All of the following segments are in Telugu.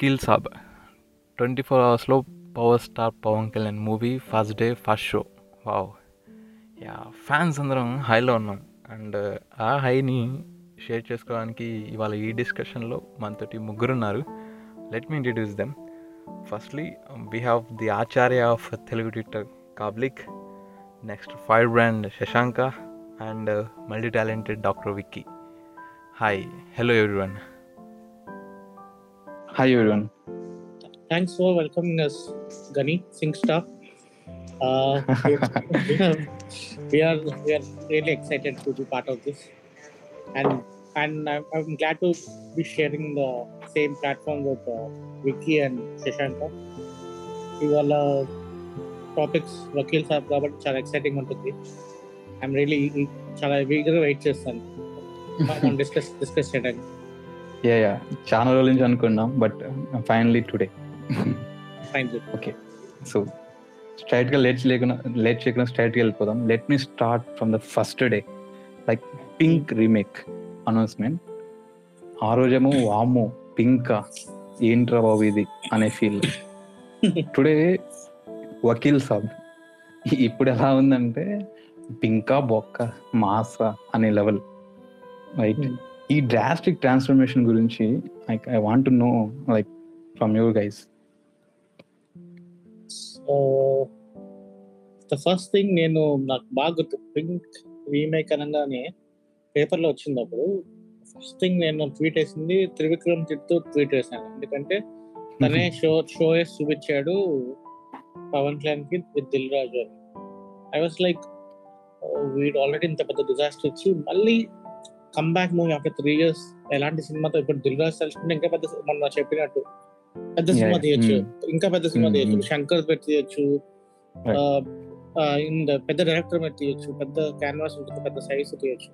వకీల్ సాబ్. ట్వంటీ ఫోర్ అవర్స్లో power star Pawan Kalyan movie first day first show. Wow. Yeah fans అందరం హైలో ఉన్నాం. అండ్ ఆ హైని షేర్ చేసుకోవడానికి ఇవాళ ఈ డిస్కషన్లో మనతోటి ముగ్గురు ఉన్నారు let me introduce them. Firstly we have the Acharya of Telugu Twitter కాబ్లిక్. Next fire brand Shashanka. And multi talented doctor Vicky. Hi. Hello everyone. Hi everyone. Thanks for welcoming us, Gani SingStar. Uh, we are we are really excited to be part of this, and and I'm, I'm glad to be sharing the same platform with uh, Vicky and Shashanka. ఇవాళ టాపిక్స్ వకీల్ సాబ్ కాబట్టి చాలా ఎక్సైటింగ్ ఉంటుంది ఐఎమ్ రియలీ చాలా వీగర్గా వెయిట్ చేస్తాను మనం డిస్కస్ డిస్కస్ చేయడానికి యా యా చాలా రోజుల నుంచి అనుకున్నాం but finally today fine so స్ట్రైట్గా లేట్ లేకుండా లేట్ చేయకుండా స్ట్రైట్గా వెళ్ళిపోదాం. Let me start from the first day like Pink remake announcement ఆ రోజేమో వాము పింక్ ఏంట్రా బాబు ఇది? అనే ఫీల్ టుడే వకీల్ సాబ్. ఇప్పుడు ఎలా ఉందంటే పింకా బొక్క మాసా అనే లెవెల్ రైట్ Hmm. ఈ డ్రాస్టిక్ ట్రాన్స్ఫర్మేషన్ గురించి like I want to know like from your guys so the first thing నేను నాకు బాగా గుర్తు పింక్ రీమేక్ అనగానే పేపర్లో వచ్చింది అప్పుడు. ఫస్ట్ థింగ్ నేను ట్వీట్ వేసింది త్రివిక్రమ్ తిట్టు ట్వీట్ వేసాను ఎందుకంటే తనే షో షో వేసి చూపించాడు పవన్ కళ్యాణ్కి విత్ దిల్ రాజు అని. ఐ వాస్ లైక్ వీడు ఆల్రెడీ ఇంత పెద్ద డిజాస్టర్ ఇచ్చి మళ్ళీ comeback movie after three years ఎలాంటి సినిమాతో ఇప్పుడు దిల్ రాజు తలుచుకుంటే ఇంకా పెద్ద మొన్న చెప్పినట్టు. పెద్ద సినిమా. తీయచ్చు. Mm. ఇంకా పెద్ద సినిమా Mm, తీయచ్చు. mm. శంకర్ పెట్టి తీయచ్చు. పెద్ద డైరెక్టర్ మీద తీయచ్చు. పెద్ద క్యాన్వాస్ ఉంటుంది. పెద్ద సైజ్ తీయచ్చు.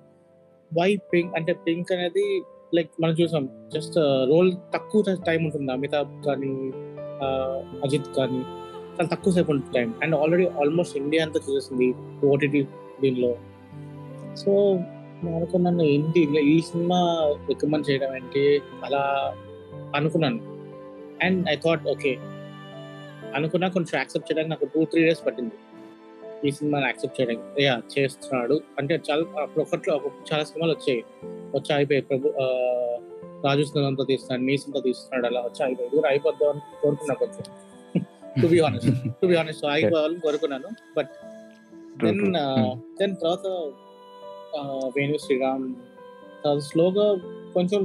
వై పింక్ అంటే పింక్ అనేది లైక్ మనం చూసాం. జస్ట్ రోల్ తక్కువ టైం ఉంటుంది? అమితాబ్ కానీ అజిత్ కానీ చాలా తక్కువ సేపు ఉంటుంది time and already almost India అంతా చూసేసింది. ఓటీటీ దీనిలో. సో నేను అనుకున్నాను ఏంటి ఈ సినిమా రికమెండ్ చేయడం ఏంటి? అలా అనుకున్నాను. అండ్ ఐ థాట్ ఓకే అనుకున్నా కొంచెం యాక్సెప్ట్ చేయడానికి నాకు టూ త్రీ డేస్ పట్టింది. ఈ సినిమాని యాక్సెప్ట్ చేయడానికి యా చేస్తున్నాడు. అంటే చాలా అప్పుడు ఒకట్లో ఒక చాలా సినిమాలు వచ్చాయి. వచ్చి అయిపోయి ప్రభు రాజు సినిమాతో తీస్తున్నాడు నీ సినిమా తీస్తున్నాడు అలా వచ్చి అయిపోయి కూడా అయిపోద్దాం అని కోరుకున్నా కొంచెం. To be honest to be honest అయిపోవాలని కోరుకున్నాను. బట్ దెన్ దెన్ తర్వాత వేణు శ్రీరామ్. తర్వాత స్లోగా కొంచెం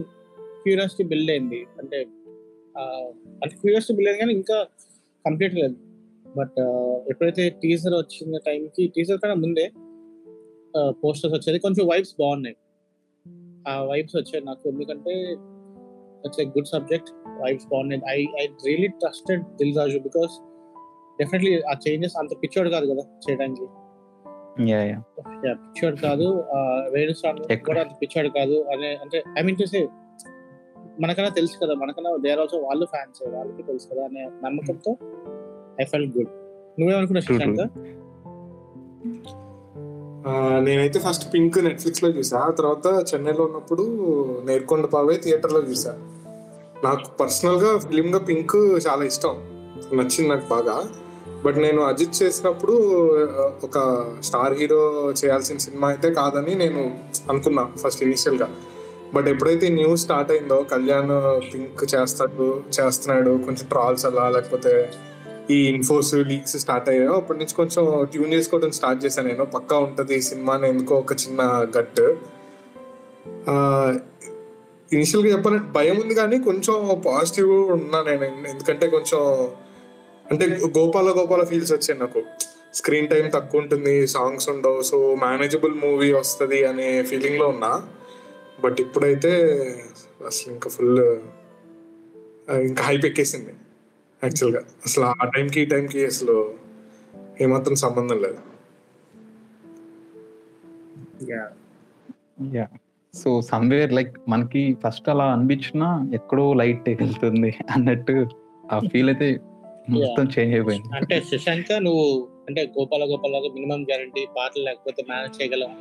క్యూరియాసిటీ బిల్డ్ అయింది. అంటే అంటే క్యూరియాసిటీ బిల్డ్ అయింది కానీ ఇంకా కంప్లీట్ లేదు. బట్ ఎప్పుడైతే టీజర్ వచ్చిన టైంకి టీజర్ కన్నా ముందే పోస్టర్స్ వచ్చేది. కొంచెం వైబ్స్ బాగున్నాయి. ఆ వైబ్స్ వచ్చాయి నాకు. ఎందుకంటే it's a good subject vibes బాగున్నాయి. I I really trusted Dil Raju because definitely ఆ చేంజెస్ అంత పిచ్చోడు కాదు కదా చేయడానికి. పిచ్చోడు కాదు ఆ, వేణు స్వామి ఎక్కడ? కూడా అంత పిచ్చోడు కాదు అనే అంటే ఐ మీన్ టు సే మనకన్నా తెలుసు కదా మనకన్నా దేర్ ఆల్సో వాళ్ళు ఫ్యాన్స్ వాళ్ళకి తెలుసు కదా అనే నమ్మకంతో ఐ ఫెల్ గుడ్ నువ్వేమనుకున్నావు శశాంక? ఆ, నేనైతే ఫస్ట్ పింక్ నెట్ఫ్లిక్స్లో చూసా ఆ తర్వాత చెన్నైలో ఉన్నప్పుడు నేర్కొండ పావే థియేటర్లో చూసా. నాకు పర్సనల్గా ఫిలిం గా పింక్ చాలా ఇష్టం. నచ్చింది నాకు బాగా. బట్ నేను అజిత్ చేసినప్పుడు ఒక స్టార్ హీరో చేయాల్సిన సినిమా అయితే కాదని నేను అనుకున్నా ఫస్ట్ ఇనిషియల్గా బట్ ఎప్పుడైతే న్యూస్ స్టార్ట్ అయిందో కళ్యాణ్ పింక్ చేస్తాడు చేస్తున్నాడు కొంచెం ట్రాల్స్ అలా లేకపోతే ఈ ఇన్ఫోస్ లీక్స్ స్టార్ట్ అయ్యాయో అప్పటి నుంచి కొంచెం ట్యూన్ చేసుకోవడం స్టార్ట్ చేశాను నేను. పక్కా ఉంటుంది ఈ సినిమా అని ఎందుకో ఒక చిన్న గట్. ఇనిషియల్గా చెప్పాలంటే భయం ఉంది కానీ కొంచెం పాజిటివ్ ఉన్నా నేను. ఎందుకంటే కొంచెం అంటే గోపాల గోపాల ఫీల్స్ వచ్చాయి నాకు. స్క్రీన్ టైం తక్కువ ఉంటుంది సాంగ్స్ ఉండవు సో మేనేజబుల్ మూవీ వస్తుంది అనే ఫీలింగ్లో ఉన్నా. బట్ ఇప్పుడైతే అసలు ఇంకా ఫుల్ ఇంకా హైప్ ఎక్కేసింది యాక్చువల్గా. అసలు ఆ టైంకి ఈ టైంకి అసలు ఏమాత్రం సంబంధం లేదు. యా సో సమ్వేర్ లైక్ మనకి ఫస్ట్ అలా అనిపించినా ఎక్కడో లైట్ వెళ్తుంది అన్నట్టు ఆ ఫీల్ అయితే మొత్తం చేంజ్ అయిపోయింది. అంటే శశాంక నువ్వు అంటే గోపాల గోపాల మినిమం గ్యారంటీ పాటలు లేకపోతే మేనేజ్ చేయగలం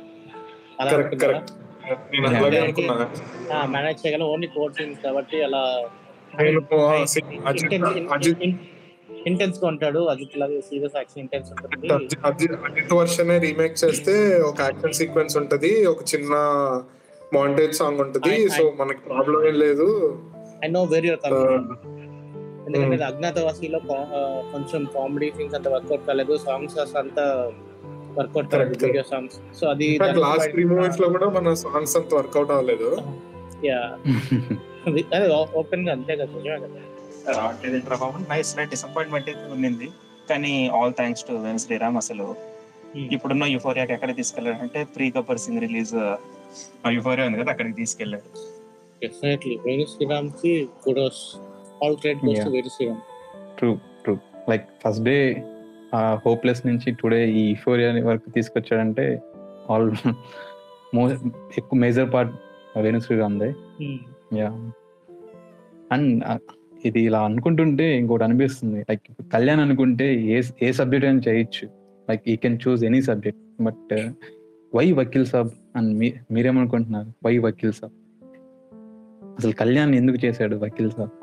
మేనేజ్ చేయగలం ఓన్లీ సీన్స్ కాబట్టి అలా ఇంటెన్స్గా ఉంటాడు. అజిత్ లాగా సీరియస్ యాక్షన్ ఇంటెన్స్ ఉంటుంది. అజిత్ వర్షన్ రీమేక్ చేస్తే ఒక యాక్షన్ సీక్వెన్స్ ఉంటది. ఒక చిన్న మాంటేజ్ సాంగ్ ఉంటది. సో మనకి ప్రాబ్లం ఏం లేదు. ఐ నో వెరీ ఎందుకంటే. అజ్ఞాతవాసిలో కొంచెం కామెడీ సీన్స్ అంత వర్కౌట్ కాలేదు. సాంగ్స్ అంత వర్కౌట్ కాలేదు. వీడియో సాంగ్స్ సో అది లాస్ట్ త్రీ మూవీస్లో కూడా మన సాంగ్స్ అంత వర్కౌట్ అవ్వలేదు. యా అదే ఓపెన్గా అంతే కదా రావట్లేదు నైస్ రైట్ డిసప్పాయింట్మెంట్ అయితే ఉన్నింది. కానీ all thanks to Venu Sriram అసలు. Hmm. ఇప్పుడున్న యుఫోరియాకి ఎక్కడ తీసుకెళ్ళాడు అంటే pre Gabbar Singh release euphoria ఉంది కదా అక్కడికి తీసుకెళ్ళాడు. Definitely Venu శ్రీరామ్కి kudos all credit goes to Sriram true true like first day ఆ హోప్లెస్ నుంచి టుడే ఈ ఇఫోరియా వరకు తీసుకొచ్చాడంటే ఆల్ మో ఎక్కువ మేజర్ పార్ట్ వేణు శ్రీరామ్దే యా అండ్ ఇది ఇలా అనుకుంటుంటే ఇంకోటి అనిపిస్తుంది. లైక్ కళ్యాణ్ అనుకుంటే ఏ ఏ సబ్జెక్ట్ అయినా చేయొచ్చు. లైక్ ఈ can choose any subject but why Vakeel Saab అని మీ మీరేమనుకుంటున్నారు? వై వకీల్ సాబ్ అసలు కళ్యాణ్ ఎందుకు చేశాడు వకీల్ సాబ్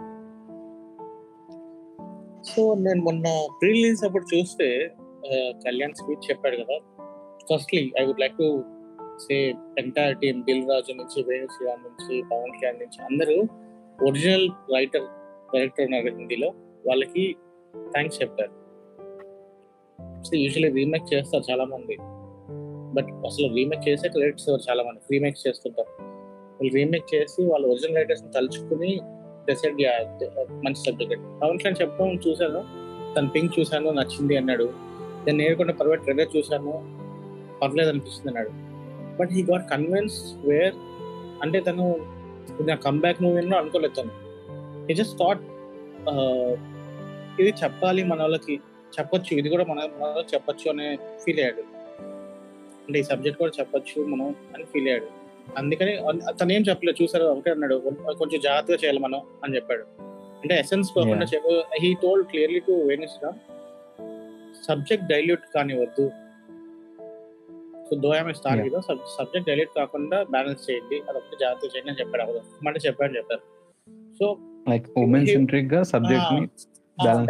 సో నేను మొన్న ప్రీ రిలీజ్ అప్పుడు చూస్తే కళ్యాణ్ స్పీచ్ చెప్పాడు కదా. Firstly I would like to say entire team Dil Raju నుంచి వేణు శ్రీరామ్ నుంచి పవన్ కళ్యాణ్ నుంచి అందరూ ఒరిజినల్ రైటర్ డైరెక్టర్ ఉన్నారు హిందీలో వాళ్ళకి థ్యాంక్స్ చెప్పారు. సో యూజువల్లీ రీమేక్ చేస్తారు చాలా మంది బట్ అసలు రీమేక్ చేసే క్రెడిట్స్ చాలా మంది రీమేక్ చేస్తుంటారు. వాళ్ళు రీమేక్ చేసి వాళ్ళ ఒరిజినల్ రైటర్స్ తలుచుకుని డెసైడ్ మంచి సబ్జెక్ట్ పవన్ కళ్యాణ్ చెప్పడం చూశాను. తన పింక్ చూశాను నచ్చింది అన్నాడు. నేను నేర్కొండ పర్వాలేదు ట్రైలర్ చూశాను. పర్లేదు అనిపిస్తుంది అన్నాడు. But he got convince where అంటే తను నా కంబ్యాక్ మూవీ అనుకోలేదు తను. హీ జస్ట్ థాట్ ఇది చెప్పాలి మన వాళ్ళకి చెప్పొచ్చు. ఇది కూడా మన మన చెప్పొచ్చు అనే ఫీల్ అయ్యాడు. అంటే ఈ సబ్జెక్ట్ కూడా చెప్పొచ్చు మనం అని ఫీల్ అయ్యాడు. అందుకని తను ఏం చెప్పలేదు చూసారు ఒకటే అన్నాడు కొంచెం జాగ్రత్తగా చేయాలి మనం అని చెప్పాడు. అంటే ఎసెన్స్ కాకుండా he told clearly to Venu Sriram subject dilute కానివద్దు so though ఆమె స్టార్. హీరో సబ్జెక్ట్ డైల్యూట్ కాకుండా బ్యాలెన్స్ చేయండి అదొకటి జాగ్రత్త చేయండి అని చెప్పాడు అవదు అంటే చెప్పాడు చెప్పారు. సో లైక్ ఉమెన్ సెంట్రిక్గా సబ్జెక్ట్ని బ్యాలెన్స్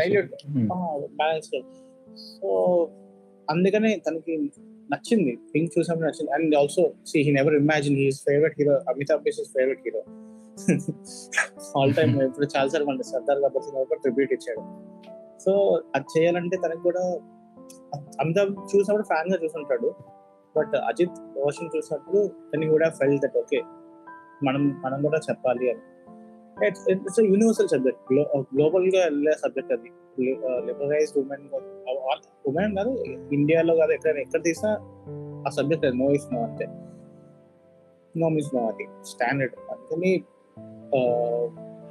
బ్యాలెన్స్ సో అందుకనే తనకి నచ్చింది. థింగ్ చూసాము నచ్చింది. And also see he never imagine he's favourite hero Amitabh Bachchan favourite hero all time ఇప్పుడు చాలా సార్లు మన సర్దార్ గబ్బర్ సింగ్ ఒక ట్రిబ్యూట్ ఇచ్చాడు. సో అది చేయాలంటే తనకు కూడా అమితాబ్ చూసినప్పుడు ఫ్యాన్గా చూసుంటాడు. బట్ అజిత్ వర్షన్ చూసినప్పుడు తనకి కూడా ఫెల్ దట్ ఓకే మనం మనం కూడా చెప్పాలి అని. ఇట్స్ యూనివర్సల్ సబ్జెక్ట్ గ్లోబల్గా వెళ్ళే సబ్జెక్ట్ అది. లిబరైజ్డ్ ఉమెన్ ఉమెన్ కాదు ఇండియాలో కాదు ఎక్కడైనా ఎక్కడ తీసినా ఆ సబ్జెక్ట్ నో ఇస్ నో అంతే. నో మిస్ నో అది స్టాండర్డ్ అందుకని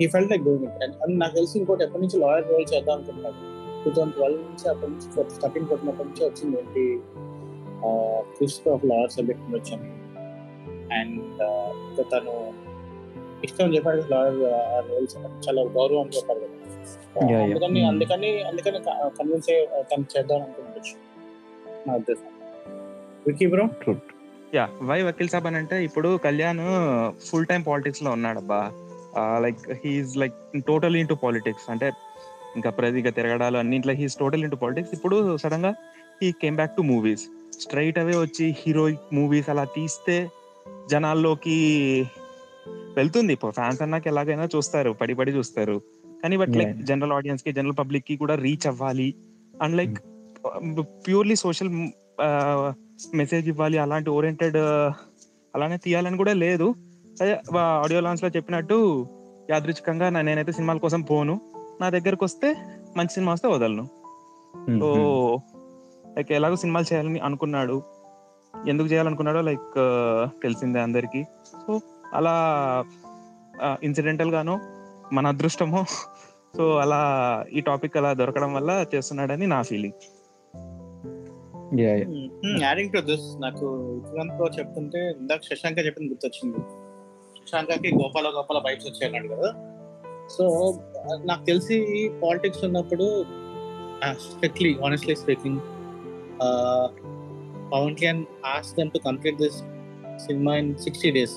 he felt like doing it and నాకు తెలిసి ఇంకోటి ఎప్పటి నుంచి లాయర్ రోల్ చేద్దాం అనుకుంటున్నాడు టూ థౌసండ్ ట్వెల్వ్ నుంచి అప్పటి నుంచి స్టార్టింగ్ కొట్టినప్పటి నుంచి వచ్చింది ఏంటి? ఫిఫ్త్ ఆఫ్ లాయర్ సబ్జెక్ట్ వచ్చింది అండ్ తను ఇష్టం చెప్పాడు లాయర్ రోల్స్ చాలా గౌరవం చెప్పాడు కదా. అందుకని Hmm. అందుకని అందుకని కన్విన్స్ అయ్యి తను చేద్దాం నా ఉద్దేశం. Vicky bro? Ya why Vakeel Saab అని అంటే ఇప్పుడు కళ్యాణ్ ఫుల్ టైం పాలిటిక్స్లో ఉన్నాడబ్బా. Like he's like total into politics అంటే ఇంకా ప్రతిగా తిరగడాలు అన్నింట్లో హీస్ టోటల్ ఇంటూ పాలిటిక్స్ ఇప్పుడు సడన్గా he came back to movies straight away వచ్చి హీరోయిక్ మూవీస్ అలా తీస్తే జనాల్లోకి వెళ్తుంది. ఫ్యాన్స్ అన్నాక ఎలాగైనా చూస్తారు పడి పడి చూస్తారు. కానీ బట్ లైక్. జనరల్ ఆడియన్స్కి జనరల్ పబ్లిక్కి కూడా రీచ్ అవ్వాలి. And like purely social message ఇవ్వాలి అలాంటి ఓరియంటెడ్ అలానే తీయాలని కూడా లేదు. అదే ఆడియో లాంచ్లో చెప్పినట్టు యాదృచ్ఛికంగా నా- నేనైతే సినిమాల కోసం పోను. నా దగ్గరకు వస్తే మంచి సినిమా వస్తే వదలను. సో లైక్ ఎలాగో సినిమాలు చేయాలని అనుకున్నాడు. ఎందుకు చేయాలనుకున్నాడో లైక్ తెలిసిందే అందరికి. సో అలా ఇన్సిడెంటల్ గాను మన అదృష్టమో. సో అలా ఈ టాపిక్ అలా దొరకడం వల్ల చేస్తున్నాడని నా feeling yeah adding to this నాకు ఇదంతా చెప్తుంటే ఇందాక శశాంక చెప్పింది గుర్తొచ్చింది. శశాంకకి గోపాల గోపాల బైక్స్ వచ్చాయి అన్నాడు కదా సో నాకు తెలిసి పాలిటిక్స్ ఉన్నప్పుడు strictly honestly speaking Pawan Kalyan as them to complete this cinema in sixty days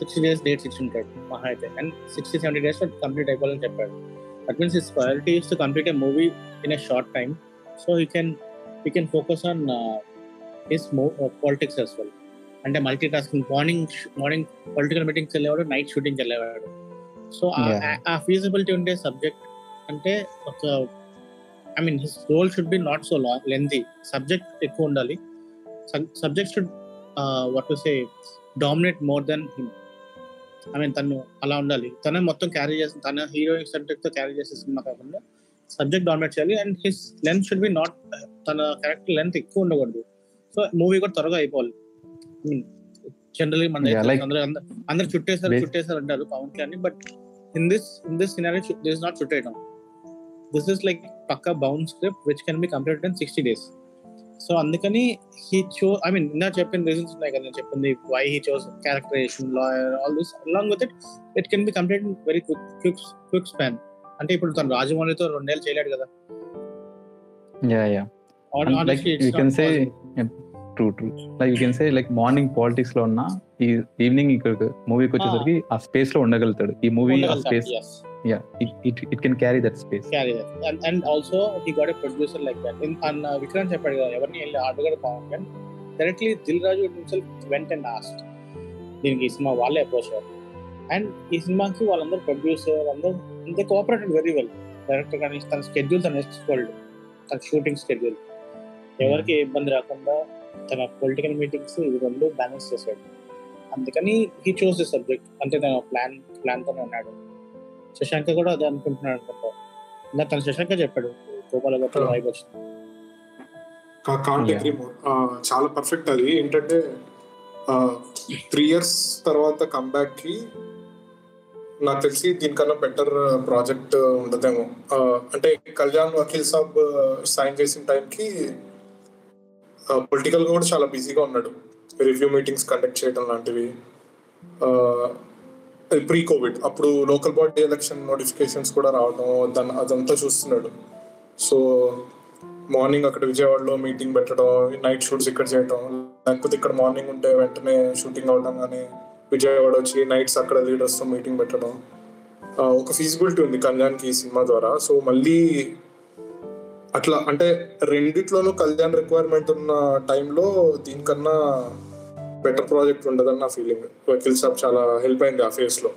sixty days dates ఇచ్చి ఉంటాడు. మహా అయితే. And sixty seventy days complete అయిపోవాలని చెప్పాడు. That means his priority is to complete a movie in a short time so he can he can focus on his politics as well అంటే multi tasking morning morning political meetings వెళ్ళేవాడు నైట్ షూటింగ్కి వెళ్ళేవాడు. సో. ఆ ఫీజిబిలిటీ ఉండే సబ్జెక్ట్ అంటే ఒక I mean his role should be not so long lengthy subject ఎక్కువ ఉండాలి. Subject should what to say dominate more than him I mean తను అలా ఉండాలి. తనే మొత్తం క్యారీ చేసి తన హీరోయిన్ సబ్జెక్ట్తో క్యారీ చేసే సినిమా కాకుండా సబ్జెక్ట్ డామినేట్ చేయాలి. And his length should be not తన క్యారెక్టర్ లెంత్ ఎక్కువ ఉండకూడదు. సో మూవీ కూడా త్వరగా అయిపోవాలి. జనరలీ మన అందరూ అందరూ- చుట్టేసారు చుట్టేసారు అంటారు Pawan Kalyan but in this in this scenario this not చుట్టేయడం this is like Pakka bound script which can be completed in sixty days so అందుకని హీ చో ఐ మీన్ ఇందా చెప్పిన రీజన్స్ ఉన్నాయి కదా నేను చెప్పింది why he chose characterization lawyer all this along with it it can be complete very quick quick quick span అంటే ఇప్పుడు తను రాజమౌళితో రెండేళ్ళు చేయలేడు కదా. Yeah yeah not say possible. True true like you can say like morning పాలిటిక్స్లో ఉన్న ఈ ఈవినింగ్ ఇక్కడ మూవీకి వచ్చేసరికి ఆ స్పేస్లో ఉండగలుగుతాడు. ఈ మూవీ ఆ space yeah it, it, it can carry that space. Carry that. And, and also he got a producer like that. In and uh, vikram చెప్పాడు కదా ఎవరిని వెళ్ళి అడగడు Pawan Kalyan directly Dil Raju himself went and asked దీనికి ఈ సినిమా వాళ్ళే అప్రోచ్ అయ్యారు. అండ్ ఈ సినిమాకి వాళ్ళందరూ ప్రొడ్యూసర్ అందరూ ఇంత కోఆపరేటెడ్ వెరీ వెల్ డైరెక్టర్ కానీ తన స్కెడ్యూల్ తన నేర్చుకోలేదు. తన షూటింగ్ స్కెడ్యూల్ ఎవరికి ఇబ్బంది రాకుండా తన పొలిటికల్ మీటింగ్స్ ఇవి రెండు బ్యాలెన్స్ చేశాడు. అందుకని హీ చూస్ ది సబ్జెక్ట్ అంటే తన ప్లాన్ ప్లాన్ తోనే ఉన్నాడు. శశాంక కూడా అదే అనుకుంటున్నాడు అనుకుంటా ఇలా తన శశాంక చెప్పాడు గోపాల గోపాల వైబ్ వచ్చింది. చాలా పర్ఫెక్ట్ అది. ఏంటంటే త్రీ ఇయర్స్ తర్వాత కంబ్యాక్కి నాకు తెలిసి దీనికన్నా బెటర్ ప్రాజెక్ట్ ఉండదేమో. అంటే కళ్యాణ్ వకీల్ సాబ్ సైన్ చేసిన టైంకి పొలిటికల్గా కూడా చాలా బిజీగా ఉన్నాడు. రివ్యూ మీటింగ్స్ కండక్ట్ చేయడం లాంటివి. ప్రీ కోవిడ్ అప్పుడు లోకల్ బాడీ ఎలక్షన్ నోటిఫికేషన్స్ కూడా రావడం దాన్ని అదంతా చూస్తున్నాడు. సో మార్నింగ్ అక్కడ విజయవాడలో మీటింగ్ పెట్టడం నైట్ షూట్స్ ఇక్కడ చేయడం లేకపోతే ఇక్కడ మార్నింగ్ ఉంటే వెంటనే షూటింగ్ అవడం కానీ విజయవాడ వచ్చి నైట్స్ అక్కడ లీడర్స్తో మీటింగ్ పెట్టడం. ఒక ఫీజిబిలిటీ ఉంది కళ్యాణ్కి ఈ సినిమా ద్వారా. సో మళ్ళీ అట్లా అంటే రెండిట్లోనూ కళ్యాణ్ రిక్వైర్మెంట్ ఉన్న టైంలో దీనికన్నా బెటర్ ప్రాజెక్ట్ ఉండదని నా ఫీలింగ్ వకీల్ సాబ్ చాలా హెల్ప్ అయింది ఆ ఫేస్లో.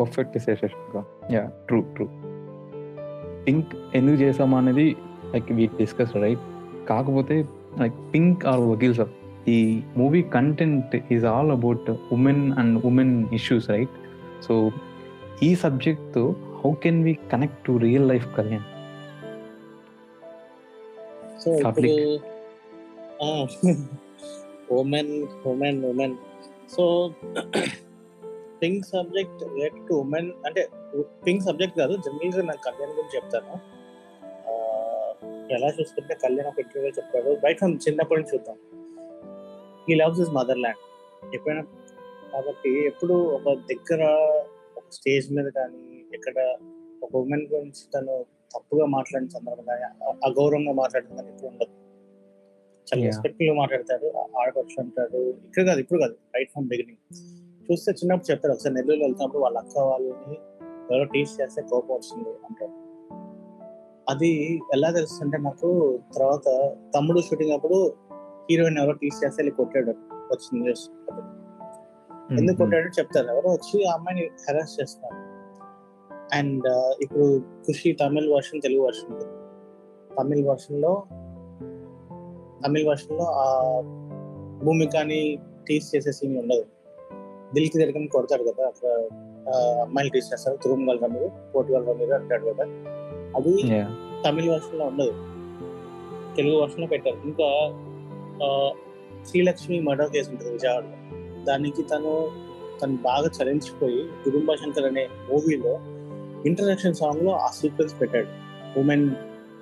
Perfect yeah true true Pink ఎందుకు చేసామా అనేది లైక్ వీ డిస్కస్ రైట్ కాకపోతే like Pink or Vakeel Saab ఈ movie content is all about women and women issues right so ఈ subject how can we connect to real life Kalyan so women women women so Pink subject related to women అంటే పింక్ సబ్జెక్ట్ కాదు జనరల్గా నాకు కళ్యాణ్ గురించి చెప్తాను. ఎలా చూసుకుంటే కళ్యాణ్ ఒక ఇంటర్వ్యూ చెప్తాడు బయట మనం చిన్నప్పటి నుంచి చూద్దాం. ఈ లవ్స్ ఇస్ మదర్ ల్యాండ్ ఎప్పుడైనా కాబట్టి ఎప్పుడు ఒక దగ్గర ఒక స్టేజ్ మీద కానీ ఎక్కడ ఒక ఉమెన్ గురించి తను తప్పుగా మాట్లాడిన సందర్భం కానీ అగౌరవంగా మాట్లాడిన కానీ ఎప్పుడు ఉండదు. చాలా. రెస్పెక్ట్ఫుల్గా మాట్లాడతారు ఆ- ఆడపడుచు అంటారు ఇక్కడ కాదు ఇప్పుడు కాదు రైట్ ఫ్రమ్ బిగినింగ్ చూస్తే చిన్నప్పుడు చెప్తారు ఒకసారి నెల్లూరు వెళ్తున్నప్పుడు వాళ్ళ అక్క వాళ్ళని ఎవరో టీచ్ చేస్తే కోపం వచ్చింది అంటారు. అది ఎలా తెలుస్తుంటే నాకు తర్వాత తమ్ముడు షూటింగ్ అప్పుడు హీరోయిన్ ఎవరో టీచ్ చేస్తే వెళ్ళి కొట్టాడు వచ్చింది. ఎందుకు కొట్టాడో చెప్తారు ఎవరో వచ్చి ఆ అమ్మాయిని హెరాస్ చేస్తున్నారు అండ్ ఇప్పుడు ఖుషి తమిళ్ వర్షన్ తెలుగు వర్షన్ తమిళ్ వర్షన్లో తమిళ్ వర్షన్లో ఆ భూమికని టీస్ చేసే సీన్ ఉండదు. దిల్కి దగ్గర కొడతాడు కదా అక్కడ అమ్మాయిలు టీస్ చేస్తారు తురుముగలరా మీరు పోటుగలరా మీరు అంటాడు కదా. అది తమిళ వర్షన్లో ఉండదు. తెలుగు వర్షన్లో పెట్టారు. ఇంకా శ్రీలక్ష్మి మర్డర్ కేసు ఉంటుంది విజయవాడలో. దానికి తను తను బాగా చలించిపోయి కుటుంబ శంకర్ అనే మూవీలో ఇంట్రడక్షన్ సాంగ్లో ఆ సీక్వెన్స్ పెట్టాడు. ఉమెన్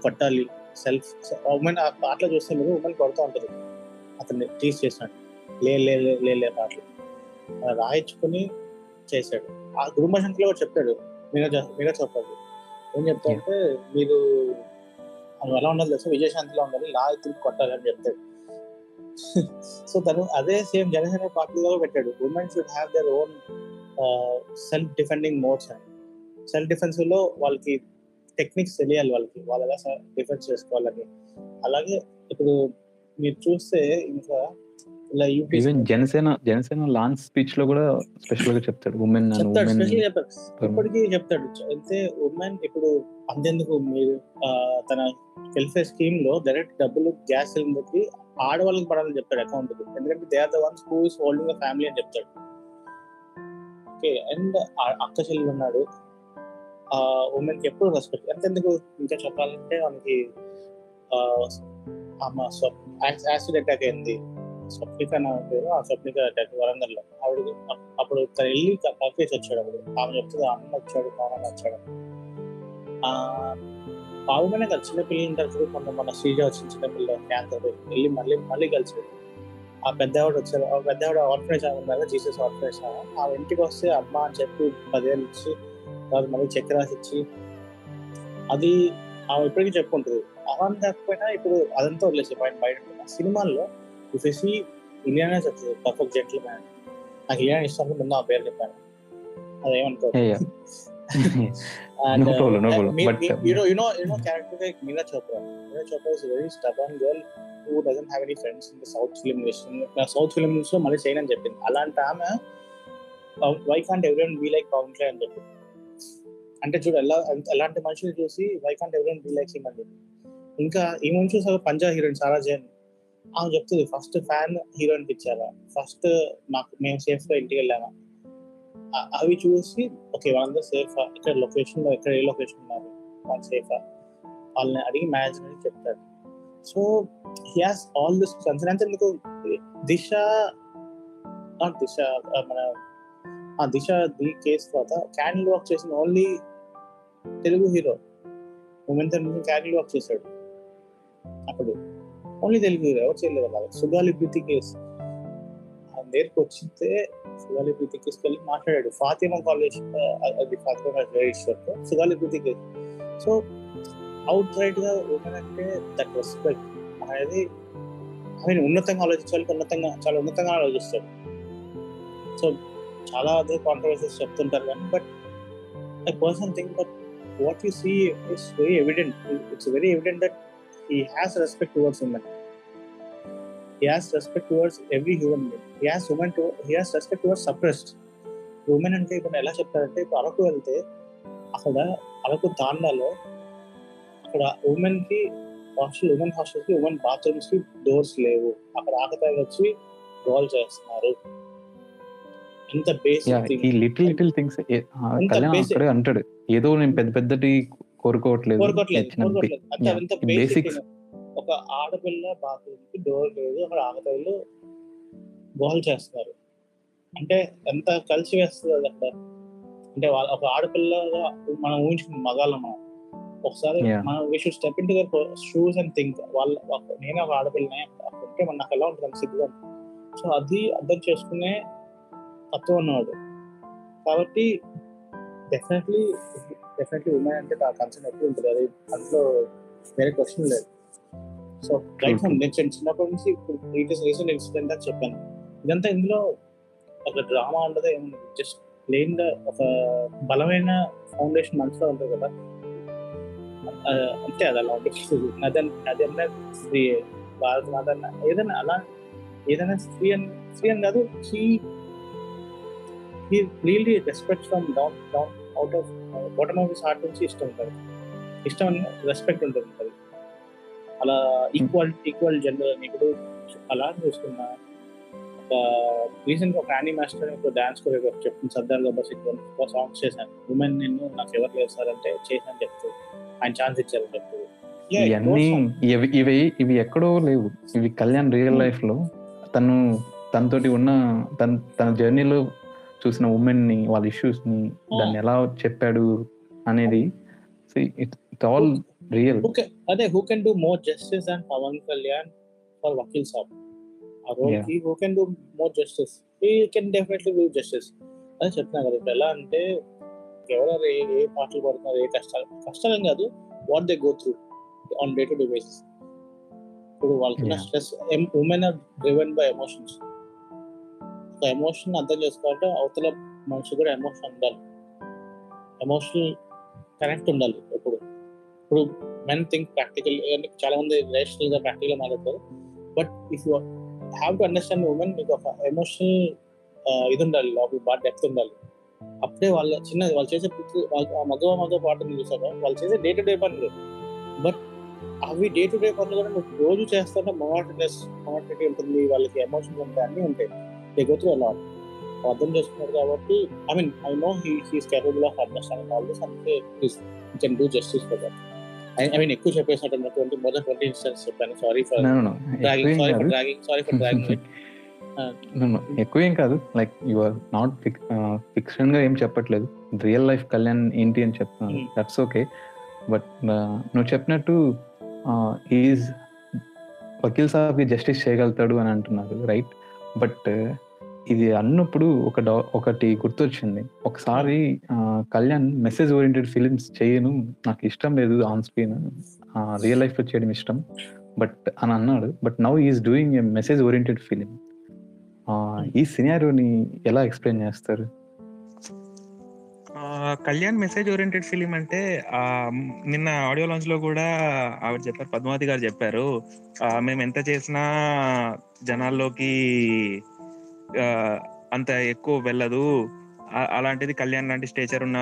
కొట్టాలి సెల్ఫ్ ఉమెన్ ఆ పాటలో చూస్తే మీరు ఉమెన్ కొడతా ఉంటుంది. అతన్ని టీస్ చేసినట్టు. లే లే లే, లే పాటలు. రాయించుకుని చేశాడు. ఆ కుటుంబ శంకర్ కూడా చెప్పాడు మీగా మీగా చెప్పాడు. ఏం చెప్తాడంటే మీరు అది ఎలా ఉండాలి తెలుసా? విజయశాంతిలో ఉండాలి లా తిరిగి కొట్టాలి అని చెప్తాడు సో తను అదే సేమ్ జనసేన పార్టీలో పెట్టాడు. Women should have their own self defending modes అని. సెల్ఫ్ డిఫెన్స్లో వాళ్ళకి టెక్నిక్స్ తెలియాలి వాళ్ళకి. వాళ్ళు ఎలా డిఫెన్స్ చేసుకోవాలని. అలాగే ఇప్పుడు మీరు చూస్తే ఇంకా ఇలా యూపీ జనసేన జనసేన లాంచ్ స్పీచ్లో కూడా స్పెషల్గా చెప్తాడు ఉమెన్ చెప్తాడు. ఇప్పటికీ చెప్తాడు. అయితే ఉమెన్ ఇప్పుడు అంతెందుకు మీరు తన వెల్ఫేర్ స్కీమ్లో డైరెక్ట్ డబ్బులు గ్యాస్ సిలిండర్కి ఆడవాళ్ళకి పడాలని చెప్తాడు అకౌంట్ ఎందుకంటే they are the ones who is holding family అని చెప్తాడు. ఓకే అండ్ అక్క చెల్లి ఉన్నాడు. ఆ ఉమెన్కి ఎప్పుడు రెస్పెక్ట్ అంతెందుకు ఇంకా చెప్పాలంటే మనకి ఆమె యాసిడ్ అటాక్ అయింది. స్వప్నిక నా పేరు. ఆ స్వప్నిక అటాక్ వరంగల్లో ఆవిడ అప్పుడు తను వెళ్ళి కక్కేసి వచ్చాడు అప్పుడు. ఆమె చెప్తుంది అన్న వచ్చాడు నాన్న వచ్చాడు. పావుగానే బాగుగానే కదా చిన్నపిల్లలు ఉంటారు చూడు, మొన్న మన శ్రీజ వచ్చిన చిన్నపిల్ల క్యాన్సర్ వెళ్ళి మళ్ళీ మళ్ళీ కలిసాడు ఆ పెద్దవాడు వచ్చారు. ఆ పెద్దవాడు ఆర్ఫనేజ్ ఆర్ఫనేజ్ ఉన్నారు జీసస్ ఆర్ఫనేజ్ ఆ ఇంటికి వస్తే అమ్మ అని చెప్పి పదేళ్ళు ఇచ్చి తర్వాత మళ్ళీ చెక్ రాసి ఇచ్చి అది ఆమె ఇప్పటికీ చెప్పుకుంటుంది. అవన్నీ కాకపోయినా ఇప్పుడు అదంతా వదిలేసి బయట బయట సినిమాల్లో ఇఫ్ సి ఇలియానే చెప్తుంది పర్ఫెక్ట్ జెంట్లు మ్యాన్ నాకు ఇలియానా ఇష్టం ముందు ఆ పేరు చెప్పాను. అదేమనుకో. a very stubborn girl who doesn't have any friends in the South film industry. South ఫిల్మ్లో మళ్ళీ చేయను అని చెప్పింది. అలాంటి ఆమె వై కాంట్ ఎవరైనా బీ లైక్ పవన్ అని చెప్పింది అంటే చూడు ఎలా ఎలాంటి మనుషులు చూసి వై కాంట్ ఎవరైనా బీ లైక్ ఇంకా ఈ మనిషి చూసాక పంజాబ్ హీరోయిన్ సారా జైన్. ఆమె చెప్తుంది ఫస్ట్ ఫ్యాన్ హీరోయిన్కి ఇచ్చారా ఫస్ట్ మాకు మేము సేఫ్గా ఇంటికి వెళ్ళామా? అవి చూసి ఓకే వాళ్ళందరూ సేఫ్ ఇక్కడ లొకేషన్లో ఇక్కడ ఏ లొకేషన్ ఉన్నారు? వాళ్ళు సేఫ్ వాళ్ళని అడిగి మేనేజర్ అని చెప్తాడు so he has all this concern ఎందుకు? దిశ నాట్ దిశ మన ఆ దిశ ది కేసు తర్వాత క్యాండిల్ వర్క్ చేసిన ఓన్లీ తెలుగు హీరో ఉమెన్ నుంచి క్యారీ వర్క్ చేశాడు. అప్పుడు ఓన్లీ తెలుగు హీరో ఎవరు చేయలేదు అలాగే సుగాలి బ్యూటీ కేసు. ఆ దగ్గరికి వచ్చితే సుగాలి బ్యూటీ తీసుకెళ్ళి మాట్లాడాడు. ఫాతిమా కాలేజ్ అది ఫాతిమా జగదీశ్వర్ సుగాలి బ్యూటీ కేసు. సో అవుట్ రైట్గా ఉమెన్ అంటే దట్ రెస్పెక్ట్ అనేది ఐ మీన్ ఉన్నతంగా ఆలోచించాలి ఉన్నతంగా చాలా ఉన్నతంగా ఆలోచిస్తాడు. సో చాలా అదే కాంట్రవర్సీస్ చెప్తుంటారు కానీ but I person think but what you see is very evident it's very evident that he has respect towards women he has respect towards every human being. He has women to he has respect towards suppressed. Women అంటే ఇప్పుడు ఎలా చెప్తారంటే ఇప్పుడు అరకు వెళ్తే అక్కడ అరకు తాండాలో అక్కడ ఉమెన్కి హాస్టల్ ఉమెన్ హాస్టల్కి ఉమెన్ బాత్రూమ్స్కి డోర్స్ లేవు అక్కడ ఆకతాయిలు వచ్చి గోల్ చేస్తున్నారు ఎంత బేసిక్ ఈ లిటిల్ లిటిల్ థింగ్స్ కళ్యాణ్ అక్కడే అంటాడు. ఏదో నేను పెద్ద పెద్దటి కోరుకోవట్లేదు కోరుకోవట్లేదు బేసిక్. ఒక ఆడపిల్ల బాత్రూమ్కి డోర్ లేదు అక్కడ ఆకతాయిలు గోల్ చేస్తున్నారు అంటే ఎంత కలిసి వేస్తుంది అది అక్కడ? అంటే వాళ్ళ ఒక ఆడపిల్లగా మనం ఊహించుకున్న మగాళ్ళం మనం. ఒకసారి. మనం we should step in to shoes and think వాళ్ళ నేనే ఒక ఆడపిల్లనే అక్కడ ఉంటే మన నాకు ఎలా ఉంటుంది సిగ్గుగా సో అది అర్థం చేసుకునే ఉన్నవాడు కాబట్టి డెఫినెట్లీ డెఫినెట్లీ ఉమెన్ అంటే ఆ కన్సర్న్ ఎప్పుడు ఉంటుంది. అది అందులో వేరే క్వశ్చన్ లేదు. సో రైట్ True, నేను చిన్న- చిన్నప్పటి నుంచి ప్రీవియస్ రీసెంట్ ఇన్సిడెంట్ అని చెప్పాను. ఇదంతా ఇందులో ఒక డ్రామా ఉండదు ఏముంది జస్ట్ ప్లెయిన్గా ఒక బలమైన ఫౌండేషన్ మనసులో ఉంటుంది కదా. అంతే అది అలా ఉంటుంది. నదన్ నదన్న స్త్రీ భారత నదన్న ఏదైనా అలా ఏదైనా స్త్రీ అని స్త్రీ అని కాదు he really respect from down down out of bottom of his heart నుంచి ఇష్టం ఉంటుంది. ఇష్టం రెస్పెక్ట్ ఉంటుంది అది అలా ఈక్వల్ ఈక్వల్ జెండర్ అని ఇప్పుడు అలా చూసుకున్నా ఒక రీసెంట్గా ఒక యానీ మాస్టర్ ఒక డాన్స్ కొరియోగ్రాఫ్ చెప్తుంది సర్దార్ గబ్బర్ సింగ్ ఒక సాంగ్స్ చేశాను. ఉమెన్ నిన్ను నాకు ఎవరు లేదు సార్ అంటే చేశాను చెప్తూ ఆయన ఛాన్స్ ఇచ్చారని చెప్తూ. ఇవన్నీ. ఇవి ఇవి ఎక్కడో లేవు. ఇవి కళ్యాణ్ రియల్ Hmm. లైఫ్లో తను తనతోటి ఉన్న తన తన జర్నీలో చూసిన ఉమెన్ని వాళ్ళ ఇష్యూస్ని దాన్ని ఎలా చెప్పాడు అనేది ఇట్స్ ఆల్ రియల్ అదే who can do more justice and Pawan Kalyan for Vakeel Saab ఆ రోల్. కి who can do more justice ఈ కెన్ డెఫినెట్లీ డూ జస్టిస్ అదే చెప్తున్నా కదా ఇప్పుడు ఎలా అంటే ఎవరెవరు ఏ ఏ పాటలు పడుతున్నారు ఏ కష్టాలు కష్టాలేం కాదు what they go through on day to day basis ఇప్పుడు వాళ్ళకున్న Yeah. Stress women are driven by emotions so emotion అర్థం చేసుకోవాలంటే అవతల మనిషి కూడా ఎమోషన్ ఉండాలి. ఎమోషనల్ కనెక్ట్ ఉండాలి ఎప్పుడు. ఇప్పుడు మెన్ థింక్ ప్రాక్టికల్ చాలా మంది రేషనల్గా ప్రాక్టికల్గా మాట్లాడతారు. But if you have to understand women మీకు ఒక ఎమోషనల్ ఇది ఉండాలి లోపల బాగా డెప్త్ ఉండాలి. అప్పుడే వాళ్ళ చిన్న వాళ్ళు చేసే పిచ్చి- మగవ మగవ పాటలు చూసారా వాళ్ళు చేసే డే టు డే పనులు. బట్ అవి డే టు డే పనులు కూడా నువ్వు రోజు చేస్తుంటే మొనాటినెస్ మొనాటిటీ ఉంటుంది వాళ్ళకి ఎమోషన్స్ ఉంటాయి అన్నీ ఉంటాయి. దిగొచ్చు అలా అర్థం చేసుకున్నారు కాబట్టి I mean I know he he's capable of understanding all this అందుకే can do justice for that I mean ఎక్కువ చెప్పేసినట్టు twenty more than twenty instance చెప్పాను sorry for. Dragging sorry for కాదు. Dragging sorry for dragging. ఎక్కువేం కాదు లైక్ యు ఆర్ నాట్ ఫిక్షన్గా ఏం చెప్పట్లేదు రియల్ లైఫ్ కళ్యాణ్ ఏంటి అని చెప్తున్నాను. దట్స్ ఓకే బట్ నువ్వు చెప్పినట్టు ఈజ్ వకీల్ సాబ్కి జస్టిస్ చేయగలుగుతాడు అని అంటున్నారు రైట్ బట్ ఇది అన్నప్పుడు ఒక డౌ ఒకటి గుర్తొచ్చింది. ఒకసారి కళ్యాణ్ మెసేజ్ ఓరియంటెడ్ ఫిలిమ్స్ చేయను నాకు ఇష్టం లేదు ఆన్ స్క్రీన్. రియల్ లైఫ్లో చేయడం ఇష్టం. బట్ అని అన్నాడు. But now is doing a message oriented film. ఈ సినారియోని ఎలా ఎక్స్ప్లెయిన్ చేస్తారు? కళ్యాణ్ మెసేజ్ ఓరియంటెడ్ ఫిలిం అంటే నిన్న ఆడియో లాంచ్లో కూడా ఆవిడ చెప్పారు పద్మావతి గారు చెప్పారు. మేము ఎంత చేసినా జనాల్లోకి అంత ఎక్కువ వెళ్ళదు. అలాంటిది కళ్యాణ్ లాంటి స్టేచర్ ఉన్న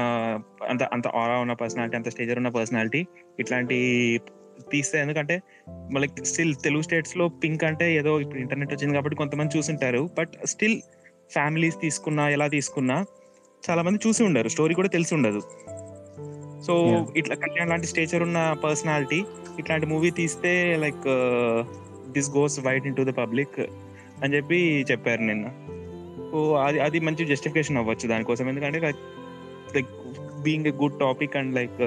అంత అంత ఆరా ఉన్న పర్సనాలిటీ అంత స్టేచర్ ఉన్న పర్సనాలిటీ ఇట్లాంటి తీస్తే ఎందుకంటే మళ్ళీ స్టిల్ తెలుగు స్టేట్స్లో పింక్ అంటే ఏదో ఇప్పుడు ఇంటర్నెట్ వచ్చింది కాబట్టి కొంతమంది చూసింటారు. బట్ స్టిల్ ఫ్యామిలీస్ తీసుకున్నా ఎలా తీసుకున్నా చాలా మంది చూసి ఉండరు. స్టోరీ కూడా తెలిసి ఉండదు. సో. ఇట్లా కళ్యాణ్ లాంటి స్టేచర్ ఉన్న పర్సనాలిటీ ఇట్లాంటి మూవీ తీస్తే like this goes white into the public అని చెప్పి చెప్పారు నిన్న. సో అది అది మంచి జస్టిఫికేషన్ అవ్వచ్చు దానికోసం. ఎందుకంటే like being a good topic and like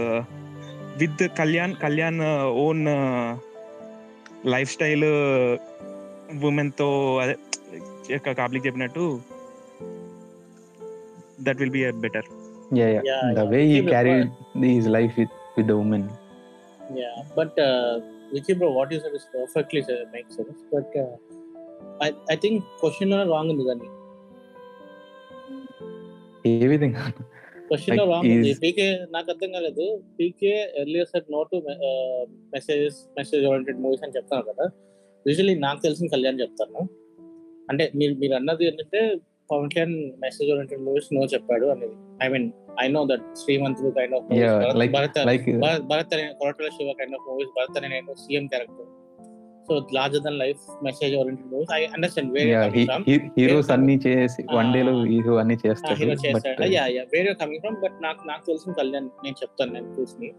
with Kalyan Kalyan own lifestyle ఉమెన్తో అదే కాబ్లిక్ చెప్పినట్టు that will be better yeah yeah Yeah, the yeah. Way ఈ Yeah, but- carried is life with with the women Yeah, but uh, Vicky bro, what you said is perfectly said, makes sense. But uh, I I think question లో wrong ఉంది కానీ ఏ విధంగా? క్వశ్చన్లో రాంగ్ ఉంది పీకే నాకు అర్థం కాలేదు. PK earlier set no to messages message oriented movies అని చెప్తాను కదా. యూజువల్లీ నాకు తెలిసిన కళ్యాణ్ చెప్తాను. అంటే మీరు మీరు అన్నది ఏంటంటే Pavan Kalyan message oriented movies no చెప్పాడు అనేది. I mean I know that Srimanthudu kind of Bharat Bharat Koratala Siva kind of movies Bharat Ane Nenu CM character so larger than life message oriented movies I understand వేరే హీరోస్ అన్ని చేసి వన్ డే లో హీరో అన్ని చేస్తారు హీరో బట్ చేస్తాడు. యా యా వేరే కమింగ్ ఫ్రమ్ బట్ నాకు నాకు తెలిసిన కళ్యాణ్ నేను చెప్తాను నేను చూసి.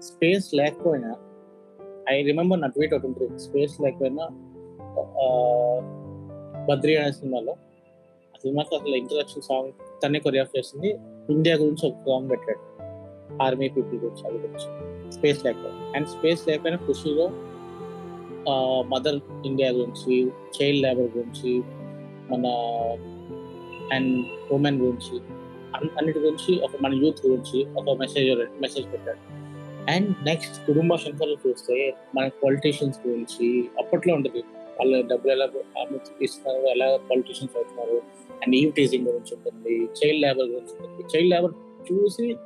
స్పేస్ లేకపోయినా ఐ రిమెంబర్ నా ట్వీట్ ఒకటి ఉంటుంది. స్పేస్ లేకపోయినా బద్రి అనే సినిమాలో ఆ సినిమాకి అసలు ఇంట్రడక్షన్ సాంగ్ తనే కొరియాఫ్ చేసింది. ఇండియా గురించి ఒక సాంగ్ పెట్టాడు. ఆర్మీ పీపుల్ గురించి అది గురించి. స్పేస్ లేకపోయినా. అండ్ స్పేస్ లేకపోయినా ఖుషిలో మదర్ ఇండియా గురించి చైల్డ్ లేబర్ గురించి మన అండ్ ఉమెన్ గురించి అన్నిటి గురించి ఒక మన యూత్ గురించి ఒక మెసేజ్ మెసేజ్ పెట్టాడు. అండ్ నెక్స్ట్ కుటుంబ శంకర్లు చూస్తే మన పొలిటీషియన్స్ గురించి అప్పట్లో ఉంటుంది. వాళ్ళ డబ్బులు ఎలా ఇస్తున్నారు ఎలా పొలిటీషియన్స్ అవుతున్నారు అండ్ ఈవ్ టీజింగ్ గురించి ఉంటుంది చైల్డ్ లేబర్ గురించి ఉంటుంది. చైల్డ్ లేబర్ చూసి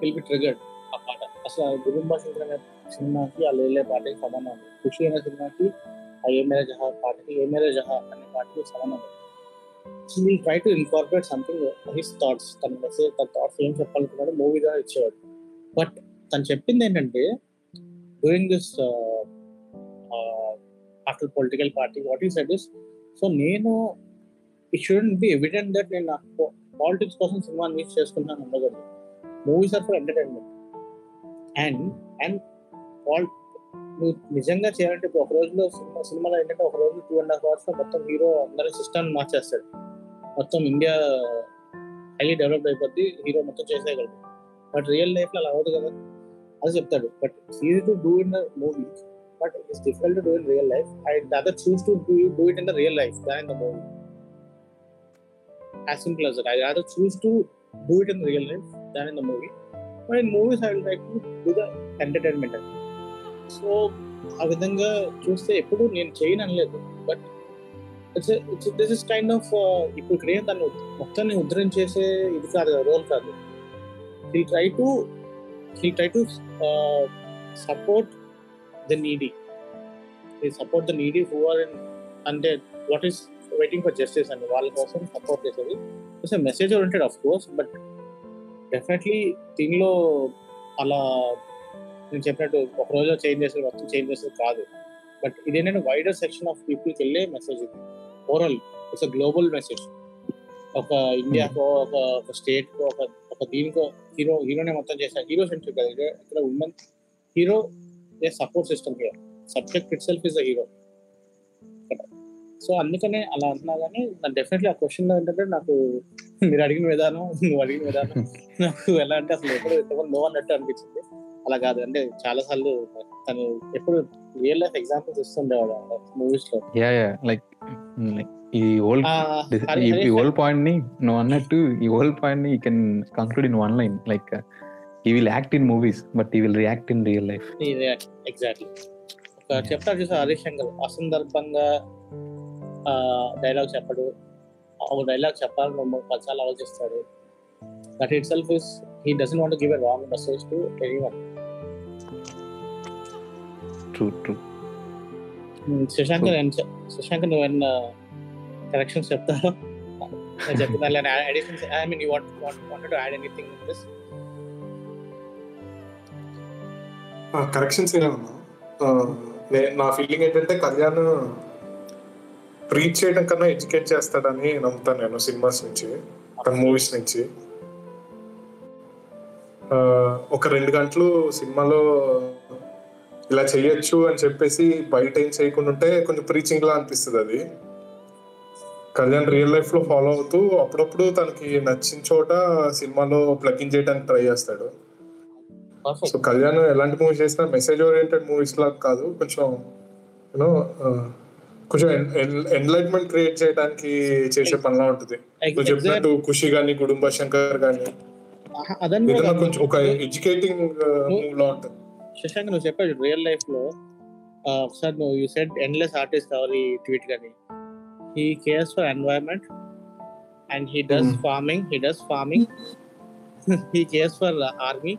విల్ బి ట్రిగర్డ్ ఆ పాట. అసలు కుటుంబ శంకర్ సినిమాకి ఆ లేలే పాటకి సంబంధం ఉంది ఖుషి అనే సినిమాకి ఆ ఏ మేరే జహా పాటకి ఏ మేరే జహా అనే పాటకి సంబంధం ఉంది so will try to incorporate something his thoughts తన మెసేజ్ తన థాట్స్ ఏం చెప్పాలనుకున్నాడు మూవీ ద్వారా ఇచ్చేవాడు. బట్ తను చెప్పింది ఏంటంటే doing this after political party what is said is so నేను it shouldn't be evident that నేను పాలిటిక్స్ కోసం సినిమా మిస్ చేసుకుంటాను ఉండకూడదు movies are for entertainment and and Paul నువ్వు నిజంగా చేయాలంటే ఇప్పుడు ఒక రోజులో సినిమా సినిమాలో ఏంటంటే ఒక రోజు టూ అండ్ హాఫ్ అవర్స్లో మొత్తం హీరో అందరి సిస్టమ్ మార్చేస్తాడు. మొత్తం ఇండియా హైలీ డెవలప్డ్ అయిపోద్ది హీరో మొత్తం చేసేయగలడు. బట్ రియల్ లైఫ్లో అలా అవ్వదు కదా అది చెప్తాడు. But easy to do in movie but it's difficult to do in real life and other choose to do do it in the real life than in the movie as simple as I other choose to do it in real life than in the movie but in movies I like to do the entertainment the so ఆ విధంగా చూస్తే ఎప్పుడు నేను చేయను అనలేదు but it's it's this is kind of ఇప్పుడు ఇక్కడ దాన్ని మొత్తాన్ని ఉద్ధరించేసే ఇది కాదు రోల్ కాదు. He try to he try to support the needy. He support the needy who are in అంటే what is waiting for justice అండి వాళ్ళ కోసం సపోర్ట్ చేసేది. It's message oriented of course but definitely దీనిలో అలా నేను చెప్పినట్టు ఒక రోజు చేంజ్ చేసేది మొత్తం చేంజ్ చేసేది కాదు. బట్ ఇదేంటంటే వైడర్ సెక్షన్ ఆఫ్ పీపుల్కి వెళ్ళే మెసేజ్ ఇది. Overall it's a global message ఒక ఇండియాకో ఒక ఒక స్టేట్కో ఒక ఒక దీనికో హీరో హీరోనే మొత్తం చేశారు హీరో సెంట్రిక్ కదా. ఇక్కడ- women hero a support system here subject itself is a hero so అందుకనే అలా అంటున్నా కానీ నాకు డెఫినెట్లీ ఆ క్వశ్చన్ ఏంటంటే నాకు మీరు అడిగిన విధానం నువ్వు అడిగిన విధానం నాకు ఎలా అంటే అసలు ఎప్పుడు నో అన్నట్టు అనిపించింది. అలా కాదు. అంటే చాలా సార్లు తను ఎప్పుడు రియల్ లైఫ్ ఎగ్జాంపుల్స్ ఇస్తుండేవాడు మూవీస్లో. యా యా లైక్ లైక్ ఈ ఓల్డ్ ఈ ఓల్డ్ పాయింట్ని నువ్వు అన్నట్టు ఈ ఓల్డ్ పాయింట్ని you can conclude in one line like he will act in movies but he will react in real life exactly ఒక చెప్తారు చూసా హరీష్ శంకర్? అసందర్భంగా డైలాగ్ చెప్పడు. ఒక డైలాగ్ చెప్పాలని పదిసార్లు ఆలోచిస్తాడు. That itself is he doesn't want give a wrong message to anyone true true Shashank Shashank నువ్వు ఏమన్నా కరెక్షన్స్ చెప్తారా నేను చెప్తున్నా additions I mean you want want to add anything in this corrections నే- ఫీలింగ్ ఏంటంటే కళ్యాణ్ ప్రీచ్ చేయడం కన్నా ఎడ్యుకేట్ చేస్తాడని నమ్ముతాను నేను సినిమాస్ నుంచి మూవీస్ నుంచి. ఒక రెండు గంటలు సినిమాలో ఇలా చేయొచ్చు అని చెప్పేసి బయట ఏం చేయకుండా ఉంటే కొంచెం ప్రీచింగ్ లా అనిపిస్తుంది అది. కళ్యాణ్ రియల్ లైఫ్లో ఫాలో అవుతూ అప్పుడప్పుడు తనకి నచ్చిన చోట సినిమాలో ప్లగ్ చేయడానికి ట్రై చేస్తాడు. సో కళ్యాణ్ ఎలాంటి మూవీస్ చేసినా మెసేజ్ ఓరియంటెడ్ మూవీస్ లాగా కాదు. కొంచెం యూనో కొంచెం ఎన్లైట్మెంట్ క్రియేట్ చేయడానికి చేసే పనిలా ఉంటుంది. నువ్వు చెప్పినట్టు ఖుషి గాని కుటుంబ శంకర్ గాని అదన్నీ కొంచెం ఒక ఎడ్యుకేటింగ్ ఉంటుంది. శశాంక్ నువ్వు చెప్పాడు రియల్ లైఫ్లో ఆ, ఒకసారి నువ్వు యూ సెడ్ ఎండ్లెస్ ఆర్టిస్ట్ కావాలి ట్వీట్ కానీ? He cares for environment and he does. Farming he does farming he cares for army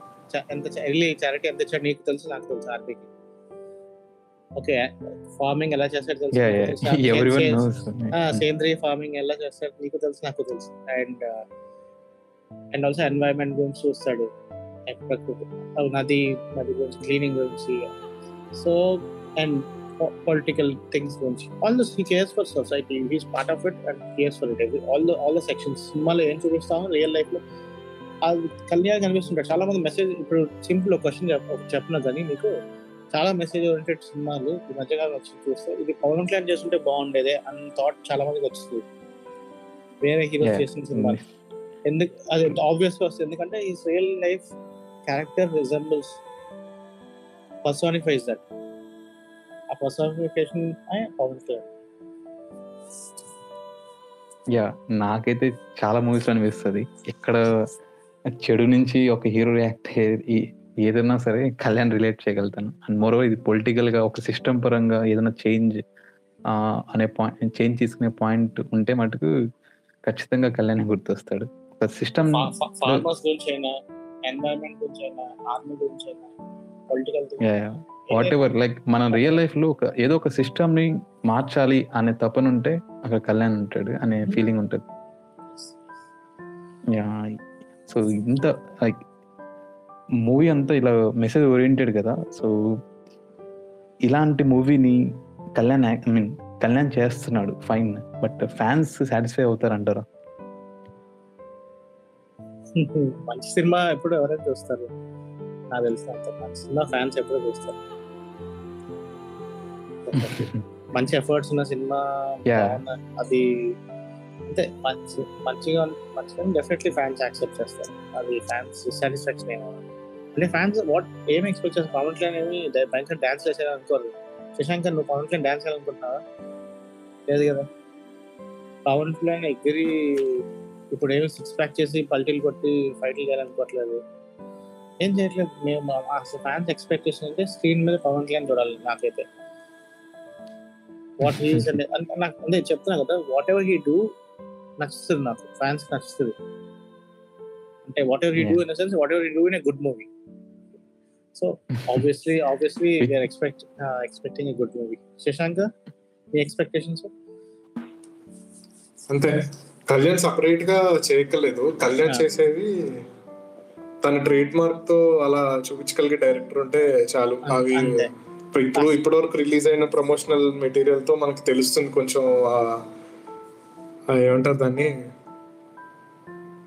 ఎంత ఎర్లీ చారిటీ ఎంత ఇచ్చాడు నీకు తెలుసు నాకు తెలుసు ఆర్మీకి ఓకే ఫార్మింగ్ ఎలా చేస్తాడు తెలుసు యా నాకు యా తెలుసు. ఎవరి వన్ సే- నోస్ ఆ, సేంద్రియ ఫార్మింగ్ ఎలా చేస్తాడు నీకు తెలుసు నాకు తెలుసు. అండ్ అండ్ ఆల్సో ఎన్వైరన్మెంట్ గురించి చూస్తాడు. ప్రకృతి నది నది గురించి క్లీనింగ్ గురించి సో అండ్ పొలిటికల్ థింగ్స్ గురించి. All this he cares for society he's part of it and cares for it all the all the sections సినిమాలో ఏం చూపిస్తామో రియల్ లైఫ్లో. అది కళ్యాణ్ కనిపిస్తుంటాడు. చాలా మంది మెసేజ్ ఇప్పుడు సింపుల్ ఒక క్వశ్చన్ చెప్పిన కానీ మీకు చాలా మెసేజ్ ఓరియంటెడ్ సినిమాలు ఈ మధ్యకాలం వచ్చి చూస్తే ఇది పవన్ కళ్యాణ్ చేస్తుంటే బాగుండేదే అన్న థాట్ చాలా మందికి వచ్చింది వేరే హీరోస్. చేసిన సినిమాలు. ఎందుకు అది ఆబ్వియస్ వస్తుంది. ఎందుకంటే ఈ real life character resembles personifies that ఆ పర్సోనిఫికేషన్ పవన్ కళ్యాణ్ యా నాకైతే చాలా మూవీస్ అనిపిస్తుంది. ఇక్కడ చెడు నుంచి ఒక హీరో రియాక్ట్ ఏదైనా సరే కళ్యాణ్ రిలేట్ చేయగలుగుతాను. అండ్ మోరో ఇది పొలిటికల్గా ఒక సిస్టమ్ పరంగా ఏదైనా చేంజ్ అనే పాయింట్ చేంజ్ తీసుకునే పాయింట్ ఉంటే మటుకు ఖచ్చితంగా కళ్యాణ్ గుర్తొస్తాడు. సిస్టమ్ ఫార్మర్స్ గురించి అయినా ఎన్వైరన్మెంట్ గురించి అయినా ఆర్మీ గురించి అయినా పొలిటికల్ వాట్ ఎవర్ లైక్ మన రియల్ లైఫ్లో ఒక ఏదో ఒక సిస్టమ్ని మార్చాలి అనే తపన ఉంటే అక్కడ కళ్యాణ్ ఉంటాడు అనే ఫీలింగ్ ఉంటుంది. యా సో ఇంత లైక్ మూవీ అంతా ఇలా మెసేజ్ ఓరియంటెడ్ కదా సో ఇలాంటి మూవీని కళ్యాణ్ ఐ మీన్ కళ్యాణ్ చేస్తున్నాడు ఫైన్ బట్ ఫ్యాన్స్ సాటిస్ఫై అవుతారంటారా? మంచి సినిమా ఎప్పుడు ఎవరైనా చూస్తారు. నాకు తెలిసిన మంచి సినిమా ఫ్యాన్స్ ఎప్పుడు చూస్తారు. మంచి ఎఫర్ట్స్ ఉన్న సినిమా అది అంటే మంచి మంచిగా మంచిగా డెఫినెట్లీ ఫ్యాన్స్ యాక్సెప్ట్ చేస్తారు. అది ఫ్యాన్స్ సాటిస్ఫాక్షన్ ఏమో. అంటే ఫ్యాన్స్ వాట్ ఏం ఎక్స్పెక్ట్ చేస్తారు? పవన్ కళ్యాణ్ ఏమి భయంకర డాన్స్ చేసేది అనుకోరు శశాంకర్ నువ్వు పవన్ కళ్యాణ్ డాన్స్ చేయాలనుకుంటున్నావా? లేదు కదా. పవన్ కళ్యాణ్ ఎగిరి ఇప్పుడు ఏమి సిక్స్ ప్యాక్ చేసి పల్టీలు కొట్టి ఫైట్లు చేయాలనుకోవట్లేదు. ఏం చేయట్లేదు. మేము మా- అసలు ఫ్యాన్స్ ఎక్స్పెక్టేషన్ అంటే స్క్రీన్ మీద పవన్ కళ్యాణ్ చూడాలి నాకైతే. వాట్ హీస్ అంటే నాకు అంటే చెప్తున్నా కదా వాట్ ఎవర్ హీ డూ నచ్చుతుంది నాకు. ఫ్యాన్స్ నచ్చుతుంది. అంటే whatever he do in sense whatever he do in a good movie so obviously obviously we are expect expecting a good movie Shashank me expectations అంతే. కళ్యాణ్ సపరేట్గా చేయక్కర్లేదు కళ్యాణ్. చేసేది తన ట్రేడ్ మార్క్తో అలా చూపించగలిగే డైరెక్టర్ ఉంటే చాలు అవి. ఇప్పుడు ఇప్పుడు ఇప్పటి వరకు రిలీజ్ అయిన ప్రమోషనల్ మెటీరియల్తో మనకు తెలుస్తుంది కొంచెం ఏమంటారు దాన్ని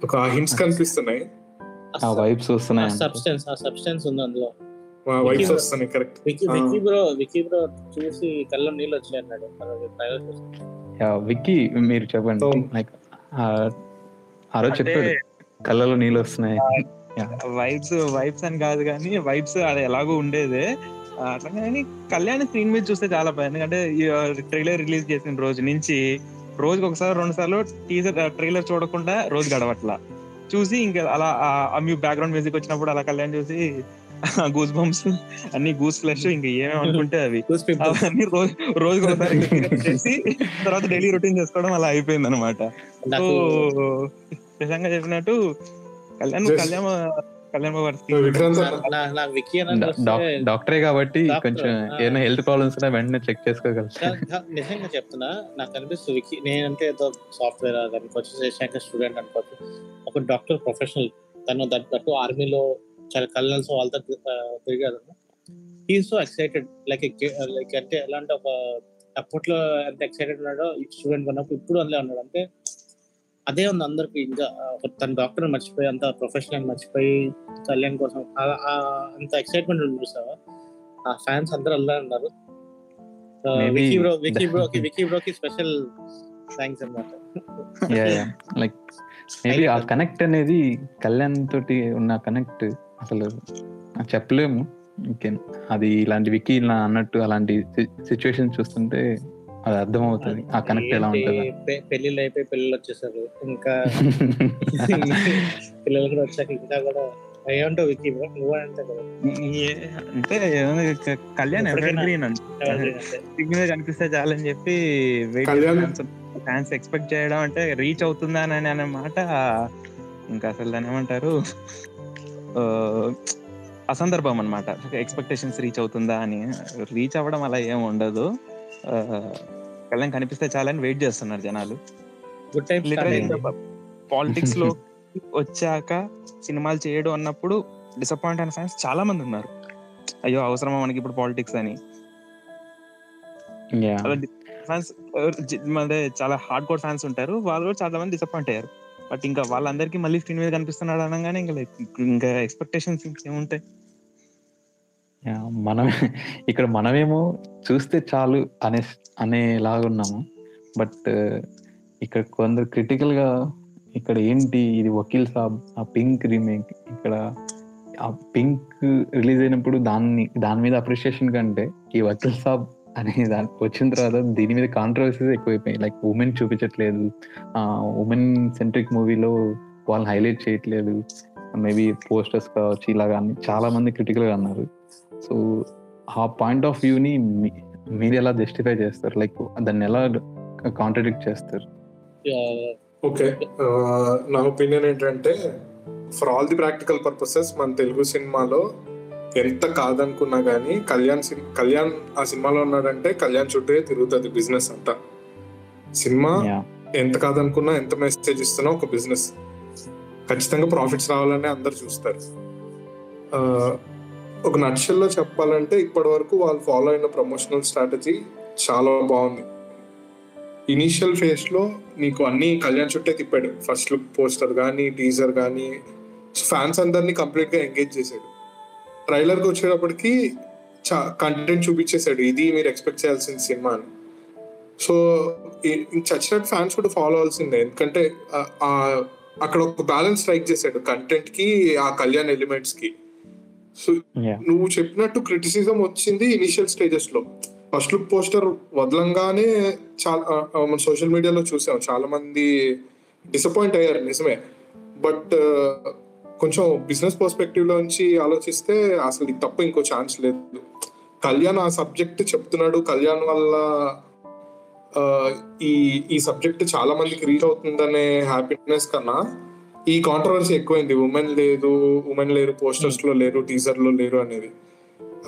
ఒక హింట్స్ కనిపిస్తున్నాయి ఆ వైబ్స్ వస్తున్నాయి సబ్స్టెన్స్ ఆ సబ్స్టెన్స్ ఉంది అందులో వైబ్స్ వస్తున్నాయి correct Vicky. Vicky bro Vicky bro చూసి కళ్ళం నీళ్ళు వచ్చాయి అన్నాడు విక్కీ మీరు చెప్పండి. లైక్ ఆ రోజు చెప్పాడు. కళ్ళలో నీళ్ళు వస్తున్నాయి. వైబ్స్ వైబ్స్ అని కాదు కానీ వైబ్స్ అది ఎలాగో ఉండేదే. అట్లా కానీ కళ్యాణ్ స్క్రీన్ మీద చూస్తే చాలా బాగుంది ఎందుకంటే ట్రైలర్ రిలీజ్ చేసిన రోజు నుంచి రోజుకి ఒకసారి రెండు సార్లు టీజర్ ట్రైలర్ చూడకుండా రోజు గడవట్లా. చూసి ఇంకా అలా ఆ మీ బ్యాక్గ్రౌండ్ మ్యూజిక్ వచ్చినప్పుడు అలా కళ్యాణ్ చూసి గూస్ బంప్స్ అన్ని గూస్ ఫ్లెష్ ఇంకా ఏమేమి అనుకుంటే అవి. అవన్నీ రోజు రోజుకి ఒకసారి చేసి తర్వాత డైలీ రొటీన్ చేసుకోవడం అలా అయిపోయింది అనమాట సో నిజంగా చెప్పినట్టు కళ్యాణ్ కళ్యాణ్ డాక్టరే కాబట్టి కొంచెం ఆ. ఏదైనా హెల్త్ ప్రాబ్లమ్స్ ఉన్నా వెంటనే చెక్ కా- నిజంగా చెప్తున్నా నాకు అనిపిస్తుంది వికీ నేనంటే ఏదో సాఫ్ట్వేర్ అనుకోవచ్చు శశాంక స్టూడెంట్ అనుకోవచ్చు. ఒక డాక్టర్ ప్రొఫెషనల్ తను దట్టు ఆర్మీలో చాలా కల్నల్స్ వాళ్ళతో ఆ, తిరిగాడు he so excited like like అంటే ఎలాంటి ఒక అప్పట్లో ఎంత ఎక్సైటెడ్ ఉన్నాడో స్టూడెంట్ ఉన్నప్పుడు ఇప్పుడు అందులో ఉన్నాడు. అంటే అదే ఉంది అందరికి ఇంకా తన డాక్టర్ మర్చిపోయి అంత ప్రొఫెషనల్ మర్చిపోయి కళ్యాణ్ కోసం అంత ఎక్సైట్మెంట్ ఉంది చూసావా? ఆ ఫ్యాన్స్ అందరూ అలా ఉన్నారు. Wiki bro wiki bro Vicky బ్రోకి స్పెషల్ థ్యాంక్స్ అన్నమాట. లైక్ మేబీ ఆ కనెక్ట్ అనేది కళ్యాణ్ తోటి ఉన్న కనెక్ట్ అసలు చెప్పలేము. ఇంకేం అది ఇలాంటి వికీ ఇలా అన్నట్టు అలాంటి సిచ్యువేషన్ చూస్తుంటే అది అర్థమవుతుంది. ఆ కనెక్ట్ ఎలా ఉంటుంది. పెళ్ళిళ్ళు అయిపోయి పిల్లలు వచ్చేసారు. ఇంకా పిల్లలు కూడా వచ్చాక ఇంకా కూడా ఏమంటావు వికీ నువ్వు అంటే కదా కళ్యాణ్ ఎవర్ గ్రీన్ అంటే. కనిపిస్తే చాలని చెప్పి ఫ్యాన్స్ ఎక్స్పెక్ట్ చేయడం అంటే రీచ్ అవుతుందా అని అనే మాట ఇంకా అసలు దాని ఏమంటారు? అసందర్భం అనమాట ఎక్స్పెక్టేషన్స్ రీచ్ అవుతుందా అని. రీచ్ అవ్వడం అలా ఏం ఉండదు. కళ్యాణ్ కనిపిస్తే చాలని వెయిట్ చేస్తున్నారు జనాలు. గుడ్ టైం లిటరలీ పాలిటిక్స్లో వచ్చాక సినిమాలు చేయడం అన్నప్పుడు డిసప్పాయింట్ అయిన ఫ్యాన్స్ చాలా మంది ఉన్నారు. అయ్యో అవసరమా మనకి ఇప్పుడు పాలిటిక్స్ అని. ఫ్యాన్స్ అంటే చాలా హార్డ్ కోర్ ఫ్యాన్స్ ఉంటారు. వాళ్ళు కూడా చాలా మంది డిసప్పాయింట్ అయ్యారు. బట్ ఇంకా వాళ్ళందరికీ మళ్ళీ స్క్రీన్ మీద కనిపిస్తున్నాడు అనగానే ఇంకా ఇంకా ఎక్స్పెక్టేషన్స్ ఏముంటాయి? మనం మనమే ఇక్కడ మనమేమో చూస్తే చాలు అనే అనేలాగా ఉన్నాము. బట్ ఇక్కడ కొందరు క్రిటికల్గా ఇక్కడ ఏంటి ఇది వకీల్ సాబ్ ఆ పింక్ రీమేక్ ఇక్కడ ఆ పింక్ రిలీజ్ అయినప్పుడు దాన్ని దాని మీద అప్రిషియేషన్ కంటే ఈ వకీల్ సాబ్ అనే దాని వచ్చిన తర్వాత దీని మీద కాంట్రవర్సీస్ ఎక్కువైపోయాయి లైక్ ఉమెన్ చూపించట్లేదు. ఆ ఉమెన్ సెంట్రిక్ మూవీలో వాళ్ళని హైలైట్ చేయట్లేదు. మేబీ పోస్టర్స్ కావచ్చు ఇలాగా అన్ని చాలా మంది క్రిటికల్గా అన్నారు. సో ఆ పాయింట్ ఆఫ్ వ్యూని మీరు ఎలా జస్టిఫై చేస్తారు? లైక్ దాన్ని ఎలా కాంట్రడిక్ట్ చేస్తారు? ఓకే నా ఒపీనియన్ ఏంటంటే for all the practical purposes మన తెలుగు సినిమాలో ఎంత కాదనుకున్నా కానీ కళ్యాణ్ సిన్- కళ్యాణ్ ఆ సినిమాలో ఉన్నాడంటే కళ్యాణ్ చుట్టే తిరుగుతుంది బిజినెస్ అంతా. సినిమా. ఎంత కాదనుకున్నా ఎంత మెసేజ్ ఇస్తున్నా ఒక బిజినెస్. ఖచ్చితంగా ప్రాఫిట్స్ రావాలని అందరు చూస్తారు. ఒక నక్షల్లో చెప్పాలంటే ఇప్పటి వరకు వాళ్ళు ఫాలో అయిన ప్రమోషనల్ స్ట్రాటజీ చాలా బాగుంది. ఇనీషియల్ ఫేజ్లో నీకు అన్ని కళ్యాణ్ చుట్టే తిప్పాడు. ఫస్ట్ లుక్ పోస్టర్ కానీ టీజర్ కానీ ఫ్యాన్స్ అందరినీ కంప్లీట్గా ఎంగేజ్ చేశాడు. ట్రైలర్కి వచ్చేటప్పటికి కంటెంట్ చూపించేశాడు. ఇది మీరు ఎక్స్పెక్ట్ చేయాల్సిన సినిమా అని. సో చచ్చినట్టు ఫ్యాన్స్ కూడా ఫాలో అవ్వాల్సిందే. ఎందుకంటే అక్కడ ఒక బ్యాలెన్స్ స్ట్రైక్ చేశాడు కంటెంట్కి ఆ కళ్యాణ్ ఎలిమెంట్స్కి. సో. నువ్వు చెప్పినట్టు క్రిటిసిజం వచ్చింది ఇనిషియల్ స్టేజెస్లో. ఫస్ట్ లుక్ పోస్టర్ వదలంగానే చాలా మన సోషల్ మీడియాలో చూసాం. చాలా మంది డిసప్పాయింట్ అయ్యారు నిజమే. బట్ కొంచెం బిజినెస్ పర్స్పెక్టివ్లో నుంచి ఆలోచిస్తే అసలు తప్ప ఇంకో ఛాన్స్ లేదు. కళ్యాణ్ ఆ సబ్జెక్ట్ చెప్తున్నాడు. కళ్యాణ్ వల్ల ఈ ఈ సబ్జెక్ట్ చాలా మందికి రీచ్ అవుతుందనే హ్యాపీనెస్ కన్నా ఈ కాంట్రవర్సీ ఎక్కువైంది. ఉమెన్ లేదు ఉమెన్ లేరు పోస్టర్స్లో లేరు టీజర్లో లేరు అనేది.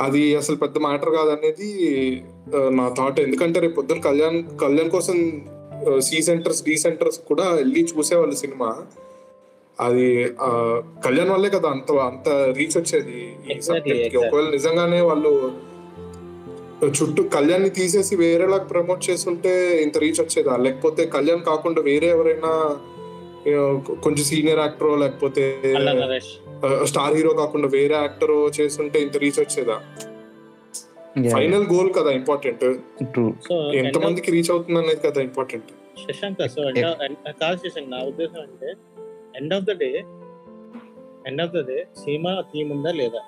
అది అసలు పెద్ద మ్యాటర్ కాదనేది నా థాట్ ఎందుకంటే రేపు పొద్దున కళ్యాణ్ కళ్యాణ్ కోసం సి సెంటర్స్ డి సెంటర్స్ కూడా వెళ్ళి చూసేవాళ్ళు సినిమా. అది కళ్యాణ్ వల్లే కదా అంత అంత రీచ్ వచ్చేది ఈ సబ్జెక్ట్కి. ఒకవేళ నిజంగానే వాళ్ళు చుట్టూ కళ్యాణ్ని తీసేసి వేరేలా ప్రమోట్ చేస్తుంటే ఇంత రీచ్ వచ్చేదా? లేకపోతే కళ్యాణ్ కాకుండా వేరే ఎవరైనా కొంచెం సీనియర్ యాక్టర్ లేకపోతే స్టార్ హీరో కాకుండా వేరే యాక్టర్ చేస్తుంటే ఇంత రీచ్ వచ్చేదా? ఫైనల్ గోల్ కదా ఇంపార్టెంట్ ఎంత మందికి రీచ్ అవుతుంది అనేది కదా ఇంపార్టెంట్ శశాంక్ సో కాదు శశాంక్ నా ఉద్దేశం అంటే end of the day end of the day cinema theme ఉందా లేదా?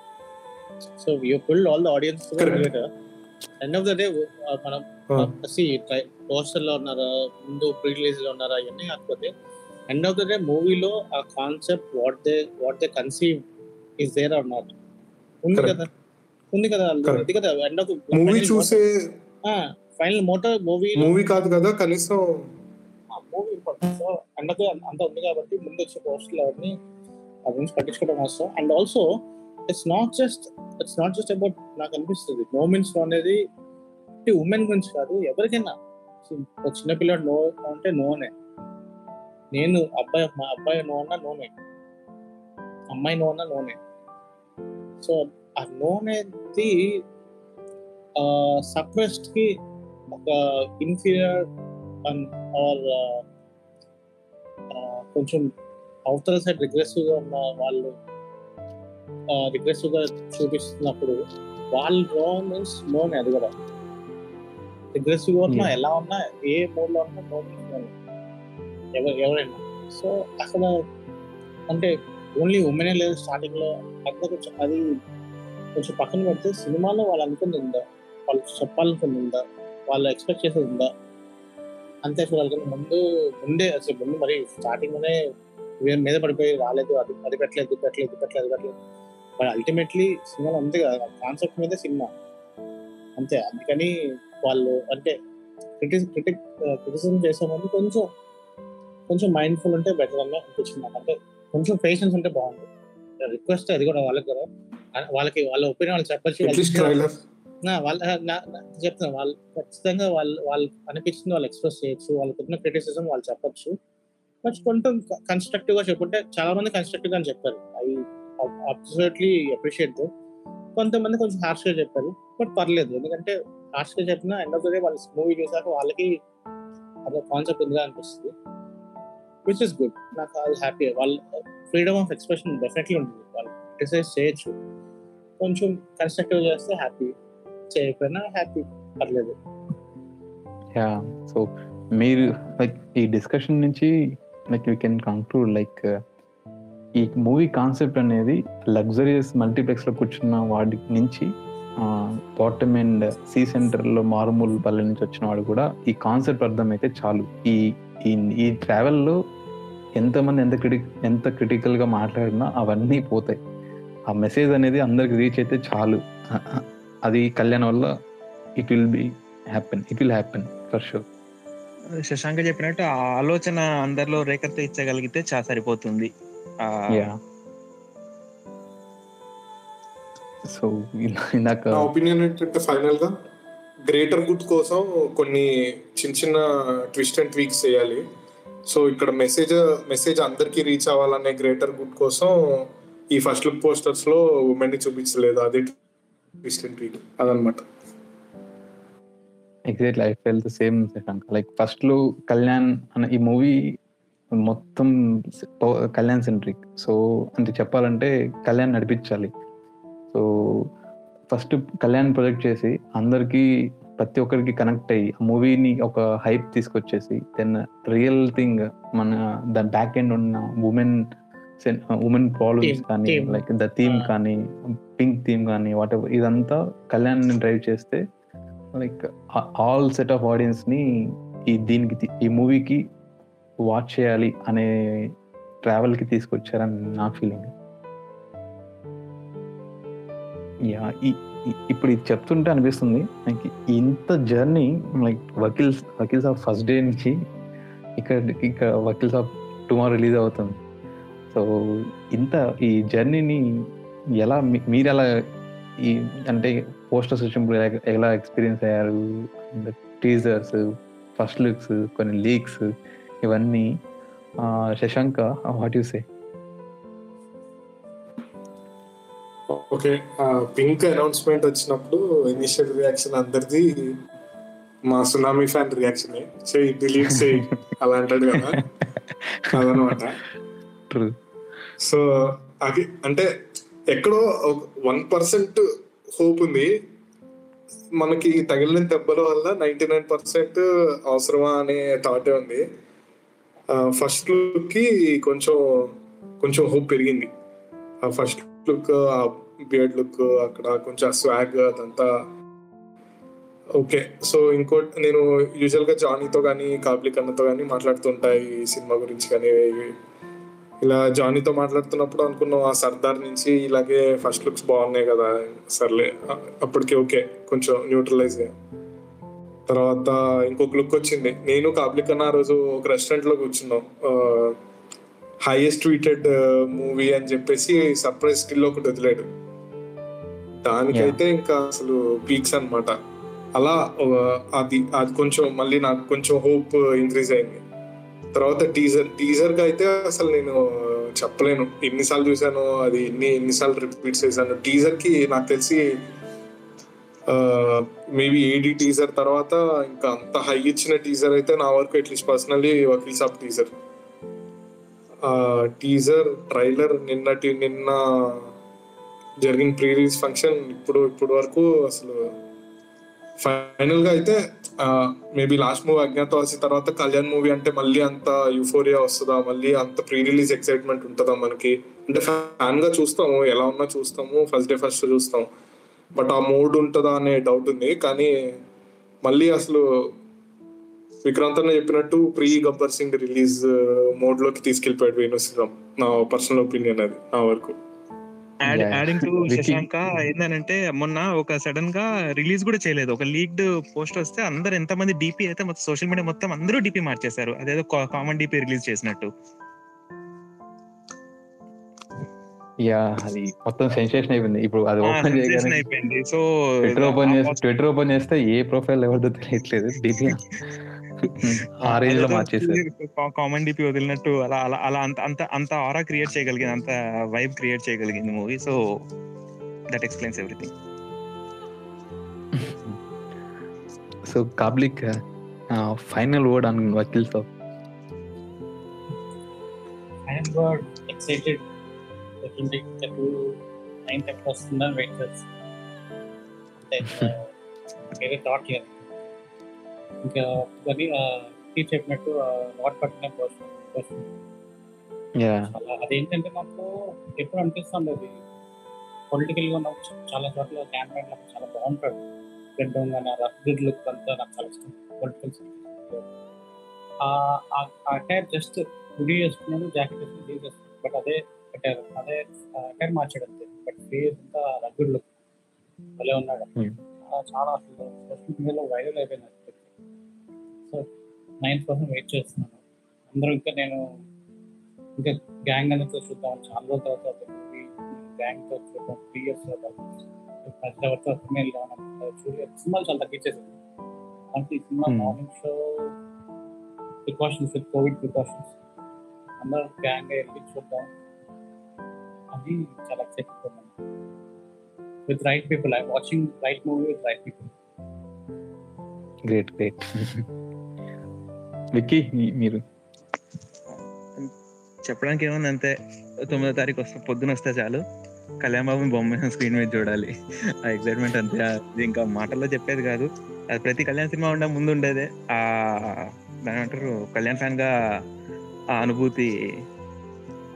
So you full all the audience Correct. End of the day మనం పోస్టర్లో ఉన్నారా ముందు ప్రీ రిలీజ్లో ఉన్నారా ఇవన్నీ కాకపోతే ఎండ్ ఆఫ్ ద డే మూవీలో ఆ concept what they what they conceive is there are not ఉంది. కదా? ఉంది కదా. అది కదా? ఎండ్ ఆఫ్ మూవీ చూసే ఫైనల్ మోటార్ మూవీ మూవీ కాదు కదా కనీసం ఇంపార్టెంట్ సో అండకు అంత ఉంది కాబట్టి ముందు వచ్చే పోస్టులు అవన్నీ ఆ పట్టించుకోవడం అవసరం and also it's not just it's not just about నాకు అనిపిస్తుంది. నోమిన్స్ అనేది ఉమెన్ గురించి కాదు ఎవరికైనా. ఒక చిన్నపిల్లడు నో అంటే నోనే నేను అబ్బాయి మా అబ్బాయి నో అన్నా నోనే అమ్మాయి నో అన్నా నోనే సో ఆ నో అనేది సప్రెస్డ్కి ఒక ఇన్ఫీరియర్ ఆర్ కొంచెం అవతల సైడ్ రిగ్రెసివ్గా ఉన్న వాళ్ళు రిగ్రెసివ్గా చూపిస్తున్నప్పుడు వాళ్ళు నో మీన్స్ నోనే అది కూడా. రిగ్రెసివ్గా ఉన్నా Yeah. ఎలా ఉన్నా ఏ మూడ్లో ఉన్నా నో మీన్స్ నో. ఎవరు ఎవరైనా. సో అసలు అంటే ఓన్లీ ఉమెనే లేదు స్టార్టింగ్లో. అంతా కొంచెం అది కొంచెం పక్కన పెడితే సినిమాలో వాళ్ళు అనుకుంది ఉందా? వాళ్ళు చెప్పాలనుకుంది ఉందా? వాళ్ళు ఎక్స్పెక్ట్ చేసేది ఉందా? అంతే చూడాలి ముందు ముందే అసలు ముందు మరి స్టార్టింగ్లోనే వీళ్ళ మీద పడిపోయి రాలేదు అది అది పెట్టలేదు ఇది పెట్టలేదు ఇది పెట్టలేదు పెట్టలేదు. మరి అల్టిమేట్లీ సినిమాలో అంతే కదా కాన్సెప్ట్ మీదే సినిమా. అంతే అందుకని వాళ్ళు అంటే క్రిటిక్ క్రిటిక్ క్రిటిసిజం చేసే ముందు కొంచెం కొంచెం మైండ్ఫుల్ ఉంటే బెటర్ అని అనిపించింది నాకు. అంటే కొంచెం పేషెన్స్ ఉంటే బాగుంటుంది. రిక్వెస్ట్ అది కూడా వాళ్ళకి కూడా వాళ్ళకి వాళ్ళ ఒపీనియన్ వాళ్ళు చెప్పచ్చు వాళ్ళ చెప్తున్నా నా- వాళ్ళు ఖచ్చితంగా వాళ్ళు వాళ్ళు అనిపించింది వాళ్ళు ఎక్స్ప్రెస్ చేయొచ్చు వాళ్ళకి ఉన్న క్రిటిసిజం వాళ్ళు చెప్పొచ్చు. బట్ కొంచెం కన్స్ట్రక్టివ్గా చెప్పుంటే చాలా మంది కన్స్ట్రక్టివ్గా అని చెప్పారు. ఐ అబ్సల్యూట్లీ అప్రిషియేట్ కొంతమంది కొంచెం హార్ష్గా చెప్పారు బట్ పర్లేదు. ఎందుకంటే హార్ష్గా చెప్పినా ఎండ్ ఆఫ్ ద డే వాళ్ళు మూవీ చూసాక వాళ్ళకి అదే కాన్సెప్ట్ ఉందిగా అనిపిస్తుంది. విచ్ ఇస్ గుడ్ నాకు అది హ్యాపీ వాళ్ళ ఫ్రీడమ్ ఆఫ్ ఎక్స్ప్రెషన్ డెఫినెట్లీ ఉంటుంది. వాళ్ళు క్రిటిసైజ్ చేయొచ్చు. కొంచెం కన్స్ట్రక్టివ్ చేస్తే హ్యాపీ చేయకపోయినా హ్యాపీ. పర్లేదు. యా సో మీరు లైక్ ఈ డిస్కషన్ నుంచి like you can conclude like ఈ మూవీ కాన్సెప్ట్ అనేది లగ్జరియస్ మల్టీప్లెక్స్లో కూర్చున్న వాడి నుంచి బాటమ్ అండ్ సి సెంటర్లో మారుమూల పల్లె నుంచి వచ్చిన వాడు కూడా ఈ కాన్సెప్ట్ అర్థమైతే చాలు. ఈ ఈ- ట్రావెల్లో ఎంతమంది ఎంత క్రిటి ఎంత క్రిటికల్గా మాట్లాడినా అవన్నీ పోతాయి. ఆ మెసేజ్ అనేది అందరికి రీచ్ అయితే చాలు. అది కళ్యాణ్ వల్ల it will be happen it will happen for sure Shashanka చెప్పినట్టు ఆ ఆలోచన అందరిలో రేకెత్తించగలిగితే చా సరిపోతుంది. ఆ, యా సో ఇందాక నా ఒపీనియన్ ఏంటంటే ఫైనల్గా గ్రేటర్ గుడ్ కోసం కొన్ని చిన్న చిన్న ట్విస్ట్ అండ్ ట్వీక్స్ చేయాలి. సో ఇక్కడ మెసేజ్ మెసేజ్ అందరికి రీచ్ అవ్వాలనే గ్రేటర్ గుడ్ కోసం ఈ ఫస్ట్ లుక్ పోస్టర్స్లో ఉమెన్ని చూపించలేదు. అదే ట్విస్ట్ అండ్ అదనమాట exactly I felt the same Shashank like ఫస్ట్లో కళ్యాణ్ అన్న ఈ మూవీ మొత్తం కళ్యాణ్ సెంట్రిక్ సో అంటే చెప్పాలంటే కళ్యాణ్ నడిపించాలి. సో ఫస్ట్ కళ్యాణ్ ప్రొజెక్ట్ చేసి అందరికీ ప్రతి ఒక్కరికి కనెక్ట్ అయ్యి ఆ మూవీని ఒక హైప్ తీసుకొచ్చేసి దెన్ రియల్ థింగ్ మన దాని బ్యాక్ ఎండ్ ఉన్న ఉమెన్ ఉమెన్ ప్రాబ్లమ్స్ Theme, కానీ. Like the theme. కానీ పింక్ థీమ్ కానీ వాట్ ఎవర్ ఇదంతా కళ్యాణ్ డ్రైవ్ చేస్తే లైక్ ఆల్ సెట్ ఆఫ్ ఆడియన్స్ని ఈ దీనికి ఈ మూవీకి వాచ్ చేయాలి అనే ట్రావెల్కి తీసుకొచ్చారని నా ఫీలింగ్ యా ఇప్పుడు ఇది చెప్తుంటే అనిపిస్తుంది నాకు ఇంత journey like vakils vakils of first day నుంచి ఇక్కడ ఇక్కడ వకీల్స్ ఆఫ్ టుమారో రిలీజ్ అవుతుంది సో ఇంత ఈ జర్నీని ఎలా మీరు ఎలా ఈ అంటే పోస్టర్స్ వచ్చినప్పుడు ఎలా- ఎక్స్పీరియన్స్ అయ్యారు? టీజర్స్ ఫస్ట్ లుక్స్ కొన్ని లీక్స్ ఇవన్నీ. Shashanka what you say okay Pink announcement వచ్చినప్పుడు ఇనిషియల్ రియాక్షన్ అందరిది మా సునామీ ఫ్యాన్ రియాక్షన్ చేయి డిలీట్ చేయి అలా అంటాడు కదా. అదనమాట. సో అది అంటే ఎక్కడో వన్ పర్సెంట్ హోప్ ఉంది. మనకి తగిలిన దెబ్బల వల్ల నైన్టీ నైన్ పర్సెంట్ అవసరమా అనే థాటే ఉంది. ఫస్ట్ లుక్కి కొంచెం కొంచెం హోప్ పెరిగింది. ఆ ఫస్ట్ లుక్ ఆ బియర్డ్ లుక్ అక్కడ కొంచెం స్వాగ్ అదంతా ఓకే. సో ఇంకోటి నేను యూజువల్గా జానీతో కానీ కాబ్లిక్ అన్నతో కానీ మాట్లాడుతుంటాయి ఈ సినిమా గురించి కానీ ఇలా జానీతో మాట్లాడుతున్నప్పుడు అనుకున్నాం ఆ సర్దార్ నుంచి ఇలాగే ఫస్ట్ లుక్స్ బాగున్నాయి కదా సర్లే అప్పటికి ఓకే కొంచెం న్యూట్రలైజ్ తర్వాత ఇంకొక లుక్ వచ్చింది. నేను కాబ్లిక్ అన్న ఆ రోజు ఒక రెస్టారెంట్లో కూర్చున్నాం. హైయెస్ట్ ట్వీటెడ్ మూవీ అని చెప్పేసి సర్ప్రైజ్ స్టిల్ ఒకటి వదిలాడు. దానికైతే ఇంకా అసలు పీక్స్ అన్నమాట. అలా అది అది కొంచెం మళ్ళీ నాకు కొంచెం హోప్ ఇంక్రీజ్ అయింది. తర్వాత టీజర్ టీజర్కి అయితే అసలు నేను చెప్పలేను. ఎన్నిసార్లు చూసాను అది ఎన్ని ఎన్నిసార్లు రిపీట్ చేశాను. టీజర్కి నాకు తెలిసి మేబీ ఏడి టీజర్ తర్వాత ఇంకా అంత హై ఇచ్చిన టీజర్ అయితే నా వరకు at least personally Vakeel Saab teaser teaser trailer నిన్నటి నిన్న జరిగిన ప్రీ రిలీజ్ ఫంక్షన్ ఇప్పుడు ఇప్పుడు వరకు అసలు ఫైనల్గా అయితే మేబీ లాస్ట్ మూవీ అజ్ఞాతవాసి తర్వాత కళ్యాణ్ మూవీ అంటే మళ్ళీ అంత యూఫోరియా వస్తుందా? మళ్ళీ అంత ప్రీ రిలీజ్ ఎక్సైట్మెంట్ ఉంటుందా మనకి? అంటే ఫ్యాన్గా చూస్తాము ఎలా ఉన్నా చూస్తాము ఫస్ట్ డే ఫస్ట్ చూస్తాం. బట్ ఆ మూడ్ ఉంటుందా అనే డౌట్ ఉంది. కానీ మళ్ళీ అసలు విక్రాంత్ అన్న చెప్పినట్టు ప్రీ గబ్బర్ సింగ్ రిలీజ్ మోడ్లోకి తీసుకెళ్ళిపోయాడు వేణు శ్రీరామ్. నా పర్సనల్ ఒపీనియన్ అది నా వరకు. Adding to. శశాంక ఏంటంటే మొన్న ఒక సడన్గా రిలీజ్ కూడా చేయలేదు. ఒక లీక్డ్ పోస్ట్ వస్తే అందరు ఎంత మంది డిపి అయితే మొత్తం సోషల్ మీడియా మొత్తం అందరూ డిపి మార్చేశారు. అదేదో కామన్ డిపి రిలీజ్ చేసినట్టు. యా అది మొత్తం సెన్సేషన్ అయిపోయింది. ఇప్పుడు అది ఓపెన్ చేయగానే సో ట్విట్టర్ ఓపెన్ చేస్తే ట్విట్టర్ ఓపెన్ చేస్తే ఏ ప్రొఫైల్ ఎవరిదో తెలియట్లేదు. డిపి ఆ రేంజ్లో మార్చేసారు కామన్ డిపి వదిలినట్టు అలా అలా అలా అంత అంత అంత ఆరా క్రియేట్ చేయగలిగింది అంత వైబ్ క్రియేట్ చేయగలిగింది movie so that explains everything so కాబ్లిక్ final word on Vakeel I'm god excited twenty two ninth ఎప్పుడు వస్తుందని వెయిట్ చేస్తాను వేరే థాట్ లేదు ఇంకా కానీ టీ చెప్పినట్టు నాట్ పట్టిన పర్సన్ అదేంటంటే నాకు ఎప్పుడు అనిపిస్తుంది అది. పొలిటికల్గా నాకు చాలా చోట్ల క్యాంపెయిన్ నాకు చాలా బాగుంటాడు గడ్డం కానీ రఫ్ గుడ్ లుక్ అంతా నాకు చాలా ఇష్టం. పొలిటికల్ ఆ అటైర్ జస్ట్ గుడి వేసుకున్నాడు జాకెట్ వేసుకుని చేసుకున్నాడు బట్ అదే అటైర్. అదే అటైర్ మార్చాడు అంతే. బట్ ఫేస్ అంతా రగ్గుడ్ లుక్. భలే ఉన్నాడు. Hmm. చాలా అసలు సోషల్ మీడియాలో వైరల్ అయిపోయింది. సో నైన్ పర్సెంట్ వెయిట్ చేస్తున్నాను. అందరూ ఇంకా నేను ఇంకా గ్యాంగ్ అనేది చూద్దాం చాలా రోజుల తర్వాత ఒక మూవీ గ్యాంగ్తో చూద్దాం త్రీ ఇయర్స్ ఫస్ట్ అనుకుంటా. చూడ సినిమాలు చాలా తగ్గించేసింది అంటే ఈ cinema. Morning show precautions with COVID precautions అందరూ గ్యాంగ్ వెళ్ళి చూద్దాం. అది చాలా ఎక్సైటెడ్ ఉన్నాను with right people I watching right movie with right people great great Vicky మీరు? చెప్పడానికి ఏముంది అంతే తొమ్మిదో తారీఖు వస్తే పొద్దున వస్తే చాలు. కళ్యాణ్ బాబు బొమ్మ స్క్రీన్ మీద చూడాలి. ఆ ఎక్సైట్మెంట్ అంతే. ఇంకా మాటల్లో చెప్పేది కాదు. అది ప్రతి కళ్యాణ్ సినిమా ఉండే ముందు ఉండేదే. ఆ దాని ఏమంటారు? కళ్యాణ్ ఫ్యాన్గా ఆ అనుభూతి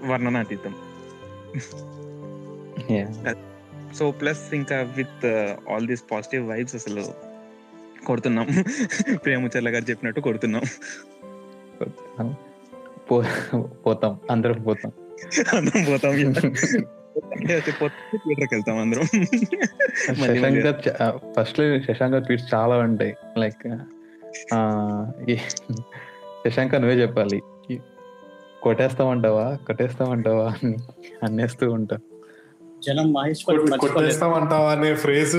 వర్ణనాతీతం. సో ప్లస్ ఇంకా with all these positive vibes అసలు కొడుతున్నాం. ప్రేమచర్ల గారు చెప్పినట్టు కొడుతున్నాం. పోతాం. అందరం పోతాం. అందరం పోతాం. థియేటర్కి వెళ్తాం అందరం. శశాంక్. ఫస్ట్ శశాంక్ ట్వీట్స్ చాలా ఉంటాయి. లైక్ శశాంక్ నువ్వే చెప్పాలి. కొట్టేస్తామంటావా? కొట్టేస్తామంటావా? అని అనేస్తూ ఉంటా జనం మహేష్. కొట్టేస్తామంటావా అనే ఫ్రేజ్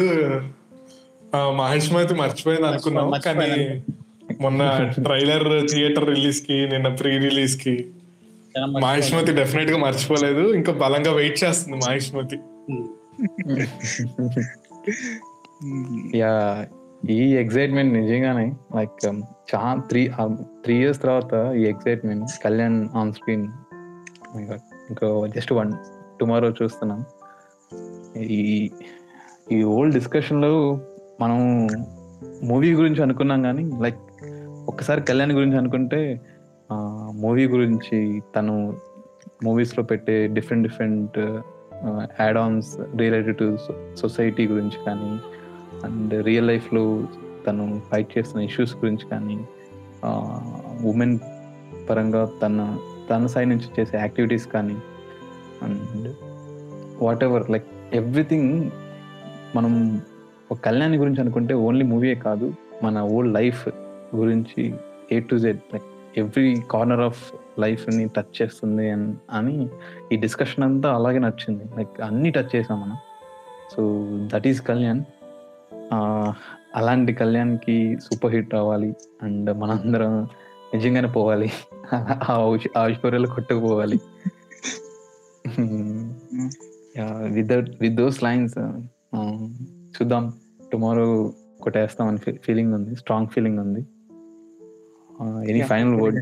మహేష్ మతి మర్చిపోయింది అనుకున్నాం కానీ మొన్న ట్రైలర్ థియేటర్ రిలీజ్కి నిన్న ప్రీ రిలీజ్కి జనం మహేష్ మర్చిపోలేదు. మతి డెఫినెట్గా మర్చిపోలేదు. ఇంకా బలంగా వెయిట్ చేస్తుంది మహేష్ మతి. ఉమ్. యా ఈ ఎక్సైట్మెంట్ నిజంగానే లైక్ చాలా త్రీ త్రీ ఇయర్స్ తర్వాత ఈ ఎక్సైట్మెంట్ కళ్యాణ్ ఆన్ స్క్రీన్. ఇంకా జస్ట్ వన్ టుమారో చూస్తున్నాం. ఈ ఈ ఓల్డ్ డిస్కషన్లో మనం మూవీ గురించి అనుకున్నాం కానీ లైక్ ఒక్కసారి కళ్యాణ్ గురించి అనుకుంటే మూవీ గురించి తను మూవీస్లో పెట్టే different different add related to society గురించి కానీ అండ్ రియల్ లైఫ్లో తను ఫైట్ చేస్తున్న ఇష్యూస్ గురించి కానీ ఉమెన్ పరంగా తన తన సైడ్ నుంచి చేసే యాక్టివిటీస్ కానీ and whatever like everything మనం ఒక కళ్యాణి గురించి అనుకుంటే ఓన్లీ మూవీయే కాదు మన ఓల్డ్ లైఫ్ గురించి A to Z like every corner of లైఫ్ని టచ్ చేస్తుంది అన్- అని ఈ డిస్కషన్ అంతా అలాగే నచ్చింది లైక్ అన్ని టచ్ చేసాం మనం. So that is Kalyan. అలాంటి కళ్యాణ్కి సూపర్ హిట్ అవ్వాలి అండ్ మనందరం నిజంగానే పోవాలి. ఆ ఔష- ఆ ఐశ్వర్యాలు కొట్టుకుపోవాలి. విత్ విత్ దోస్ లైన్స్ చూద్దాం. టుమారో కొట్టేస్తాం అని ఫీలింగ్ ఉంది. స్ట్రాంగ్ ఫీలింగ్ ఉంది. ఎనీ ఫైనల్ వర్డ్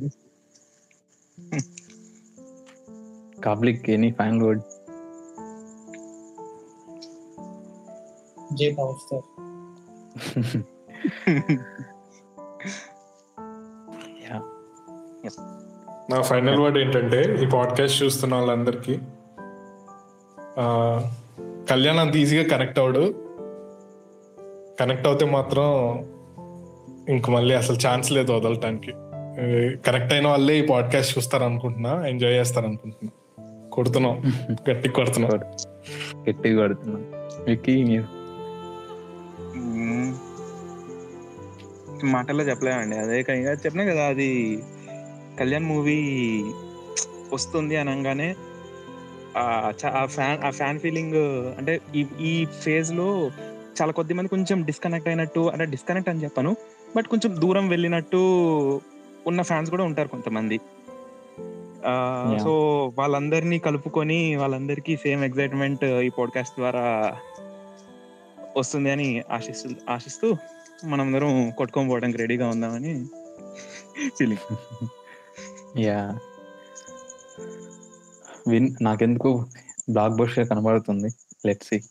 కాబ్లిక్ ఎనీ ఫైనల్ వర్డ్ జై పవర్ స్టార్ నా ఫైనల్ వర్డ్ ఏంటంటే ఈ పాడ్కాస్ట్ చూస్తున్న వాళ్ళందరికీ ఆ, కళ్యాణ్ అంత ఈజీగా కనెక్ట్ అవడు కనెక్ట్ అవుతే మాత్రం ఇంక మళ్ళీ అసలు ఛాన్స్ లేదు వదలటానికి. కనెక్ట్ అయిన వాళ్ళే ఈ పాడ్కాస్ట్ చూస్తారు అనుకుంటున్నా ఎంజాయ్ చేస్తారు అనుకుంటున్నా కొడుతున్నాం గట్టి కొడుతున్నాం. గట్టిగా కొడుతున్నాం. మాటల్లో చెప్పలేమండి. అదే ఇంకా చెప్పినా కదా అది కళ్యాణ్ మూవీ వస్తుంది అనగానే ఆ ఫ్యాన్ ఆ ఫ్యాన్ ఫీలింగ్ అంటే ఈ ఈ ఫేజ్లో చాలా కొద్ది మంది కొంచెం డిస్కనెక్ట్ అయినట్టు అంటే డిస్కనెక్ట్ అని చెప్పను బట్ కొంచెం దూరం వెళ్ళినట్టు ఉన్న ఫ్యాన్స్ కూడా ఉంటారు కొంతమంది. సో వాళ్ళందరినీ కలుపుకొని వాళ్ళందరికీ సేమ్ ఎగ్జైట్మెంట్ ఈ పాడ్కాస్ట్ ద్వారా వస్తుంది అని ఆశిస్తూ ఆశిస్తూ మనందరం కొట్టుకొని పోవడానికి రెడీగా ఉందామని ఫీలింగ్ యా విన్ నాకెందుకు? బ్లాక్ బస్టర్ కనబడుతుంది let see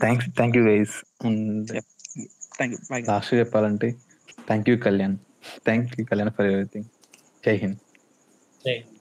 thanks thank you guys and thank you last చెప్పాలంటే thank you Kalyan thank you Kalyan for everything జై హింద్ జై హింద్